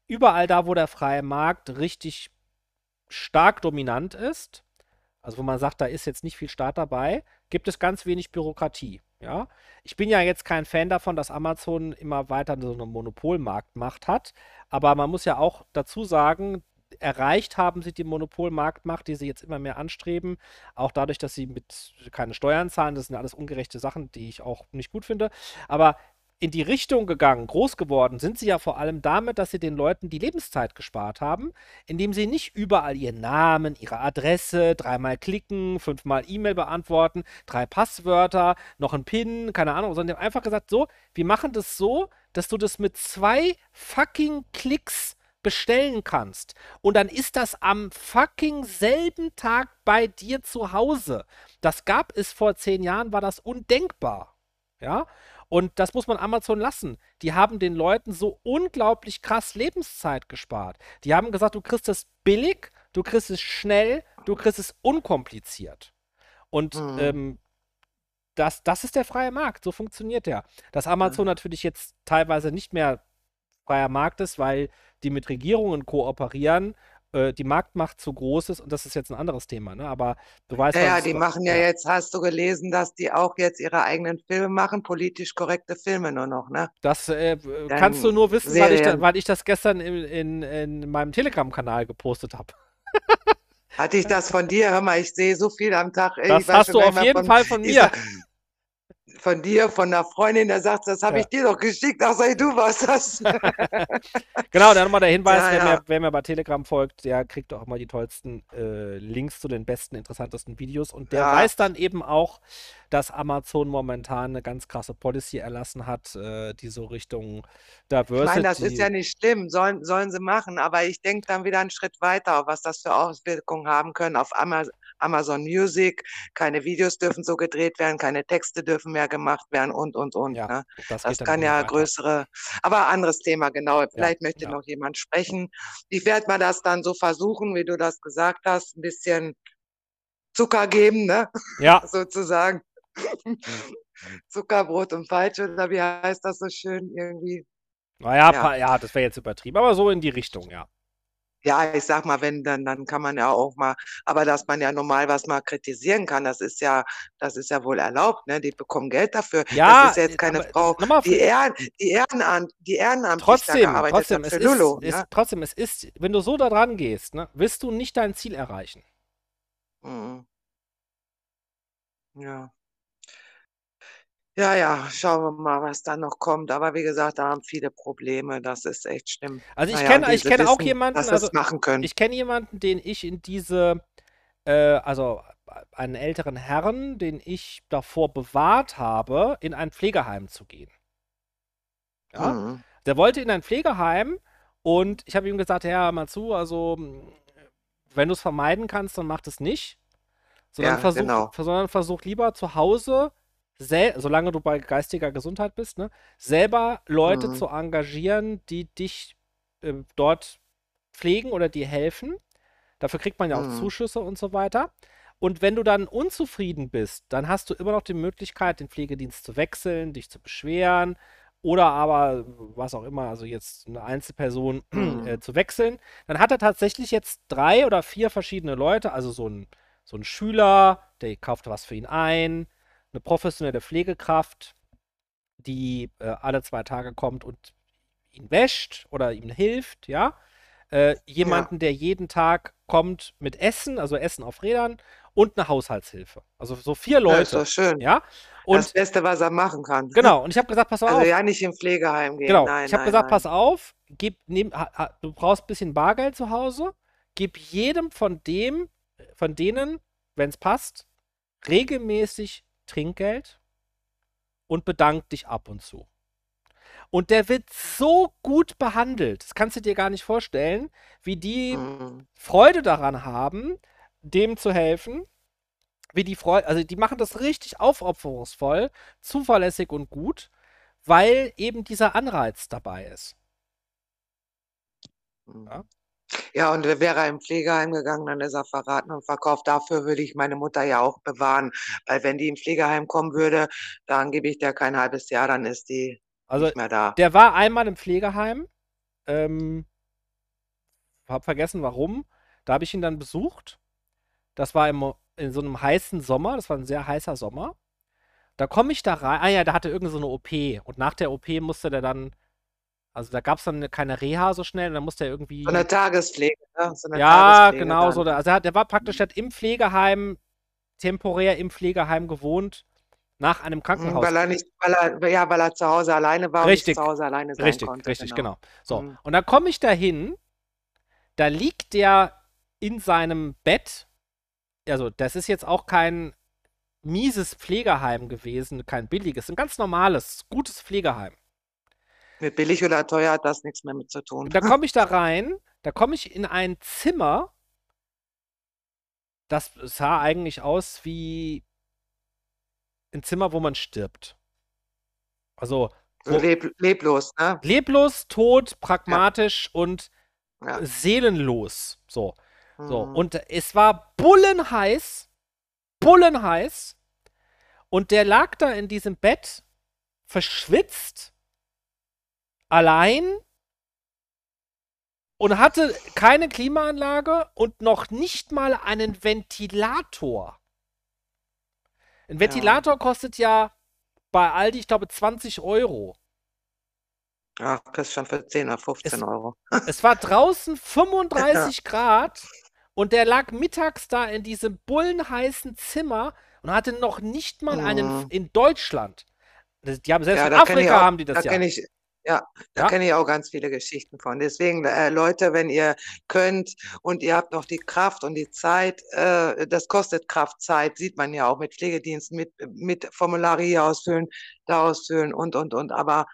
überall da, wo der freie Markt richtig stark dominant ist, also wo man sagt, da ist jetzt nicht viel Staat dabei, gibt es ganz wenig Bürokratie. Ja, ich bin ja jetzt kein Fan davon, dass Amazon immer weiter so eine Monopolmarktmacht hat, aber man muss ja auch dazu sagen, erreicht haben sie die Monopolmarktmacht, die sie jetzt immer mehr anstreben, auch dadurch, dass sie mit keine Steuern zahlen. Das sind alles ungerechte Sachen, die ich auch nicht gut finde. Aber in die Richtung gegangen, groß geworden sind sie ja vor allem damit, dass sie den Leuten die Lebenszeit gespart haben, indem sie nicht überall ihren Namen, ihre Adresse, dreimal klicken, fünfmal E-Mail beantworten, drei Passwörter, noch ein PIN, keine Ahnung, sondern die haben einfach gesagt, so, wir machen das so, dass du das mit zwei fucking Klicks bestellen kannst. Und dann ist das am fucking selben Tag bei dir zu Hause. Das gab es vor zehn Jahren, war das undenkbar. Ja? Und das muss man Amazon lassen. Die haben den Leuten so unglaublich krass Lebenszeit gespart. Die haben gesagt, du kriegst es billig, du kriegst es schnell, du kriegst es unkompliziert. Und Mhm. ähm, das, das ist der freie Markt, so funktioniert der. Dass Amazon natürlich jetzt teilweise nicht mehr freier Markt ist, weil die mit Regierungen kooperieren, äh, die Marktmacht zu groß ist und das ist jetzt ein anderes Thema, ne? Aber du weißt, Ja, ja, die machen ja ja. jetzt, hast du gelesen, dass die auch jetzt ihre eigenen Filme machen, politisch korrekte Filme nur noch, ne? Das äh, kannst du nur wissen, weil ich, da, weil ich das gestern in, in, in meinem Telegram-Kanal gepostet habe. Hatte ich das von dir? Hör mal, ich sehe so viel am Tag. Das hast schon du auf jeden von Fall von mir. Von dir, von einer Freundin, der sagt, das habe Ja. ich dir doch geschickt. Ach, sei du was das? Genau, dann nochmal der Hinweis, Ja, wer, ja. Mir, wer mir bei Telegram folgt, der kriegt auch immer die tollsten äh, Links zu den besten, interessantesten Videos. Und der Ja. weiß dann eben auch, dass Amazon momentan eine ganz krasse Policy erlassen hat, äh, die so Richtung Ich meine, das ist Diversity. ja nicht schlimm, sollen, sollen sie machen, aber ich denke dann wieder einen Schritt weiter, was das für Auswirkungen haben können auf Ama Amazon Music. Keine Videos dürfen so gedreht werden, keine Texte dürfen mehr gemacht werden und, und, und. Ja, Ne? das Das kann ja weiter. größere, aber anderes Thema, genau. Vielleicht möchte ja. noch jemand sprechen. Ich werde mal das dann so versuchen, wie du das gesagt hast, ein bisschen Zucker geben, ne? Ja, sozusagen. Zuckerbrot und Peitsche, oder wie heißt das so schön irgendwie? naja, Ja. ja, das wäre jetzt übertrieben, aber so in die Richtung, ja. Ja, ich sag mal, wenn, dann, dann kann man ja auch mal, aber dass man ja normal was mal kritisieren kann, das ist ja, das ist ja wohl erlaubt, ne? Die bekommen Geld dafür. Das Ja, ist ja jetzt keine Frau, die, Ehren, die, Ehrenamt, die ehrenamtlich da trotzdem, gearbeitet trotzdem, es für ist, Lulu, ist, ne? trotzdem, es ist, wenn du so da dran gehst, ne, wirst du nicht dein Ziel erreichen. Mhm. Ja. Ja, ja, schauen wir mal, was da noch kommt. Aber wie gesagt, da haben viele Probleme. Das ist echt schlimm. Also ich Naja, kenne, ich kenne auch jemanden, dass also machen können. ich kenne jemanden, den ich in diese, äh, also einen älteren Herrn, den ich davor bewahrt habe, in ein Pflegeheim zu gehen. Ja, Mhm. der wollte in ein Pflegeheim und ich habe ihm gesagt, ja, mal zu, also wenn du es vermeiden kannst, dann mach das nicht. Sondern Ja, versuch, genau. sondern versuch lieber zu Hause, solange du bei geistiger Gesundheit bist, ne, selber Leute Mhm. zu engagieren, die dich äh, dort pflegen oder dir helfen. Dafür kriegt man ja auch Mhm. Zuschüsse und so weiter. Und wenn du dann unzufrieden bist, dann hast du immer noch die Möglichkeit, den Pflegedienst zu wechseln, dich zu beschweren oder aber was auch immer, also jetzt eine Einzelperson Mhm. äh, zu wechseln. Dann hat er tatsächlich jetzt drei oder vier verschiedene Leute, also so ein, so ein Schüler, der kauft was für ihn ein, eine professionelle Pflegekraft, die äh, alle zwei Tage kommt und ihn wäscht oder ihm hilft, ja. Äh, jemanden, der jeden Tag kommt mit Essen, also Essen auf Rädern und eine Haushaltshilfe. Also so vier Ja, ist Leute. doch schön. Ja. Das Und Beste, was er machen kann. genau, und ich habe gesagt, pass Also auf. ja, nicht im Pflegeheim gehen. Genau, Nein, ich habe gesagt, nein. pass auf, gib, nehm, ha, du brauchst ein bisschen Bargeld zu Hause, gib jedem von dem, von denen, wenn es passt, regelmäßig Trinkgeld und bedank dich ab und zu. Und der wird so gut behandelt, das kannst du dir gar nicht vorstellen, wie die Mhm. Freude daran haben, dem zu helfen. Wie die Freude, also die machen das richtig aufopferungsvoll, zuverlässig und gut, weil eben dieser Anreiz dabei ist. Mhm. Ja. Ja, und wäre er im Pflegeheim gegangen, dann ist er verraten und verkauft. Dafür würde ich meine Mutter ja auch bewahren. Weil wenn die im Pflegeheim kommen würde, dann gebe ich der kein halbes Jahr, dann ist die Also nicht mehr da. der war einmal im Pflegeheim, ähm, hab vergessen warum. Da habe ich ihn dann besucht. Das war im, in so einem heißen Sommer, das war ein sehr heißer Sommer. Da komme ich da rein. Ah ja, da hatte irgend so eine OP. Und nach der OP musste der dann, also da gab es dann keine Reha so schnell, und dann musste er irgendwie. So eine Tagespflege, ne? So eine Ja, Tagespflege genau dann. so. Also der, der war praktisch, der hat im Pflegeheim, temporär im Pflegeheim gewohnt, nach einem Mhm, Krankenhaus. Weil er nicht, weil er, ja, weil er zu Hause alleine war und Richtig. nicht zu Hause alleine sein Richtig, konnte. richtig, genau. So, Mhm. und dann komme ich da hin, da liegt der in seinem Bett. Also, das ist jetzt auch kein mieses Pflegeheim gewesen, kein billiges, ein ganz normales, gutes Pflegeheim. Mit billig oder teuer hat das nichts mehr mit zu tun. Da komme ich da rein, da komme ich in ein Zimmer, das sah eigentlich aus wie ein Zimmer, wo man stirbt. Also So wo, leb, leblos, ne? leblos, tot, pragmatisch und Ja. seelenlos. So. So. Mhm. Und es war bullenheiß. Bullenheiß. Und der lag da in diesem Bett, verschwitzt, allein und hatte keine Klimaanlage und noch nicht mal einen Ventilator. Ein Ventilator kostet ja bei Aldi, ich glaube, 20 Euro. Ach, kriegst schon für 10 oder 15 Es- Euro. Es war draußen 35 Grad und der lag mittags da in diesem bullenheißen Zimmer und hatte noch nicht mal einen Mhm. in Deutschland. Die haben selbst Ja, in kenn Afrika auch- haben die das Da ja. kenne ich, ja, da Ja. kenne ich auch ganz viele Geschichten von. Deswegen, äh, Leute, wenn ihr könnt und ihr habt noch die Kraft und die Zeit, äh, das kostet Kraft, Zeit, sieht man ja auch mit Pflegediensten, mit, mit Formulare hier ausfüllen, da ausfüllen und, und, und. Aber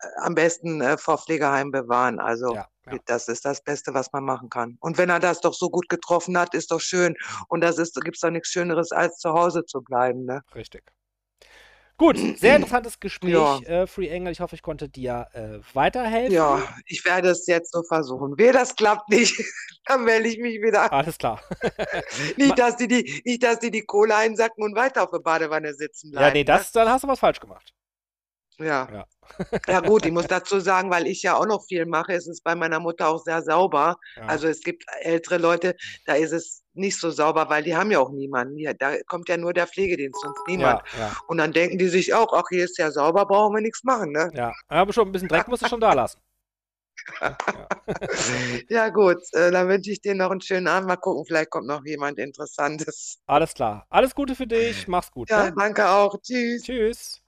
äh, am besten äh, vor Pflegeheim bewahren. Also Ja, ja. das ist das Beste, was man machen kann. Und wenn er das doch so gut getroffen hat, ist doch schön. Und das ist, gibt's doch nichts Schöneres, als zu Hause zu bleiben, ne? Richtig. Gut, sehr interessantes Gespräch, Ja. äh, Free Engel. Ich hoffe, ich konnte dir äh, weiterhelfen. Ja, ich werde es jetzt so versuchen. Wer das klappt nicht, dann melde ich mich wieder. Alles klar. Nicht, dass die, die, nicht, dass die die Kohle einsacken und weiter auf der Badewanne sitzen bleiben. ja, nee, das, dann hast du was falsch gemacht. Ja. Ja. ja, gut, ich muss dazu sagen, weil ich ja auch noch viel mache, ist es bei meiner Mutter auch sehr sauber. Ja. Also es gibt ältere Leute, da ist es nicht so sauber, weil die haben ja auch niemanden. Ja, da kommt ja nur der Pflegedienst, sonst niemand. ja, Und dann denken die sich auch, ach, hier ist ja sauber, brauchen wir nichts machen, ne? ja. Aber schon ein bisschen Dreck musst du schon da lassen. Ja. Ja, gut, äh, dann wünsche ich dir noch einen schönen Abend. Mal gucken, vielleicht kommt noch jemand Interessantes. Alles klar. Alles Gute für dich. Mach's gut. Ja, Ne? danke auch. Tschüss. Tschüss.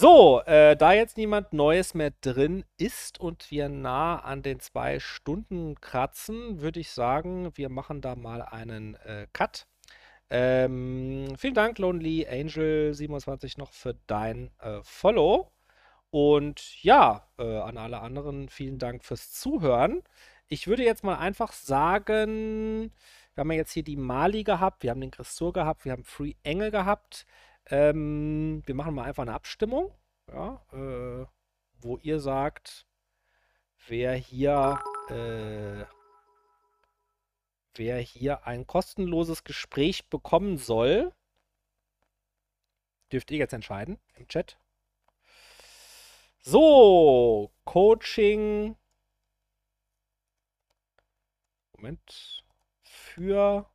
So, äh, da jetzt niemand Neues mehr drin ist und wir nah an den zwei Stunden kratzen, würde ich sagen, wir machen da mal einen äh, Cut. Ähm, vielen Dank, Lonely Angel 27 noch für dein äh, Follow. Und ja, äh, an alle anderen vielen Dank fürs Zuhören. Ich würde jetzt mal einfach sagen, wir haben ja jetzt hier die Mali gehabt, wir haben den Christur gehabt, wir haben Free Engel gehabt. Ähm, wir machen mal einfach eine Abstimmung, ja, äh, wo ihr sagt, wer hier, äh, wer hier ein kostenloses Gespräch bekommen soll. Dürft ihr jetzt entscheiden im Chat. So, Coaching. Moment. Für.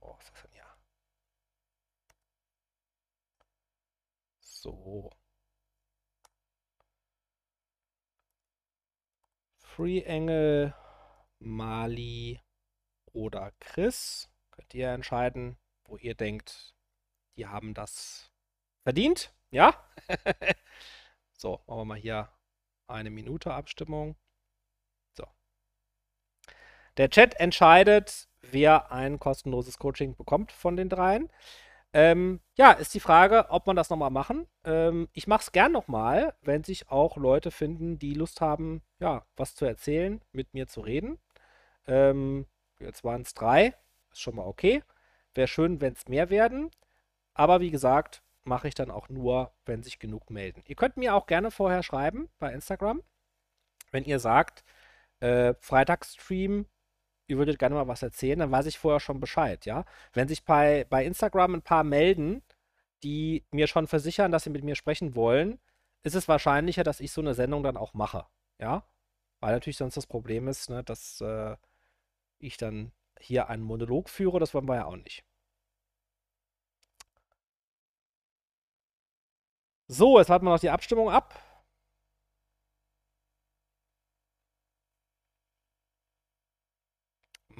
Oh, was ist das denn hier? So. Free Engel Mali oder Chris. Könnt ihr entscheiden, wo ihr denkt, die haben das verdient. Ja? so, machen wir mal hier eine Minute Abstimmung. So. Der Chat entscheidet, wer ein kostenloses Coaching bekommt von den dreien. Ähm, ja, ist die Frage, ob man das nochmal machen. Ähm, ich mache es gern nochmal, wenn sich auch Leute finden, die Lust haben, ja, was zu erzählen, mit mir zu reden. Ähm, jetzt waren es drei, ist schon mal okay. Wäre schön, wenn es mehr werden. Aber wie gesagt, mache ich dann auch nur, wenn sich genug melden. Ihr könnt mir auch gerne vorher schreiben bei Instagram, wenn ihr sagt, äh, Freitagsstream ihr würdet gerne mal was erzählen, dann weiß ich vorher schon Bescheid, ja. Wenn sich bei, bei Instagram ein paar melden, die mir schon versichern, dass sie mit mir sprechen wollen, ist es wahrscheinlicher, dass ich so eine Sendung dann auch mache, ja. Weil natürlich sonst das Problem ist, ne, dass äh, ich dann hier einen Monolog führe, das wollen wir ja auch nicht. So, jetzt warten wir noch die Abstimmung ab.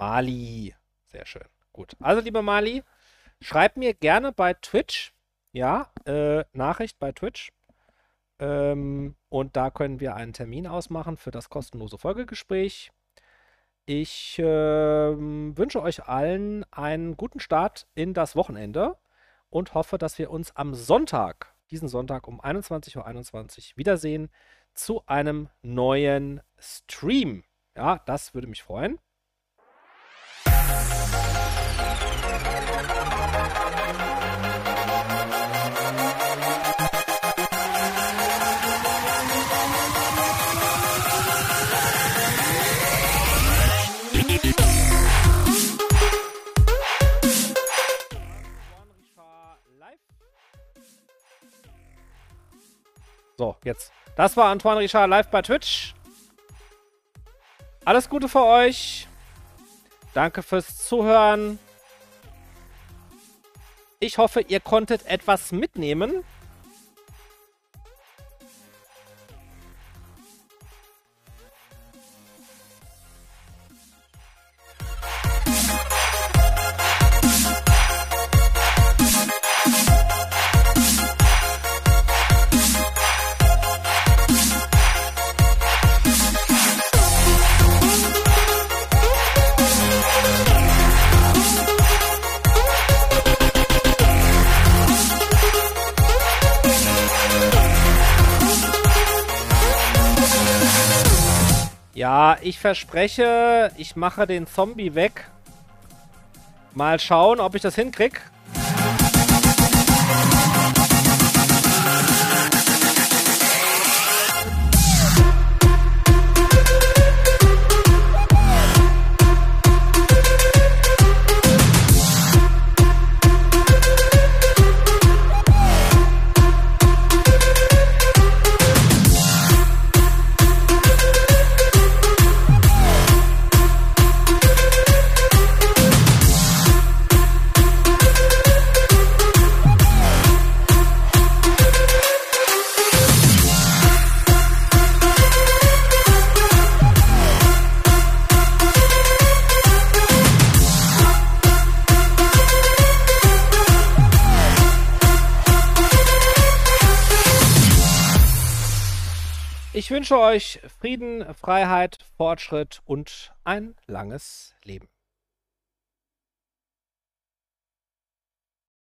Mali. Sehr schön. Gut. Also, liebe Mali, schreib mir gerne bei Twitch, ja, äh, Nachricht bei Twitch. Ähm, und da können wir einen Termin ausmachen für das kostenlose Folgegespräch. Ich äh, wünsche euch allen einen guten Start in das Wochenende und hoffe, dass wir uns am Sonntag, diesen Sonntag um 21.21 Uhr 21 wiedersehen zu einem neuen Stream. Ja, das würde mich freuen. So, jetzt. Das war Antoine Richard live bei Twitch. Alles Gute für euch. Danke fürs Zuhören. Ich hoffe, ihr konntet etwas mitnehmen. Ja, ich verspreche, ich mache den Zombie weg. Mal schauen, ob ich das hinkriege. Wünsche euch Frieden, Freiheit, Fortschritt und ein langes Leben.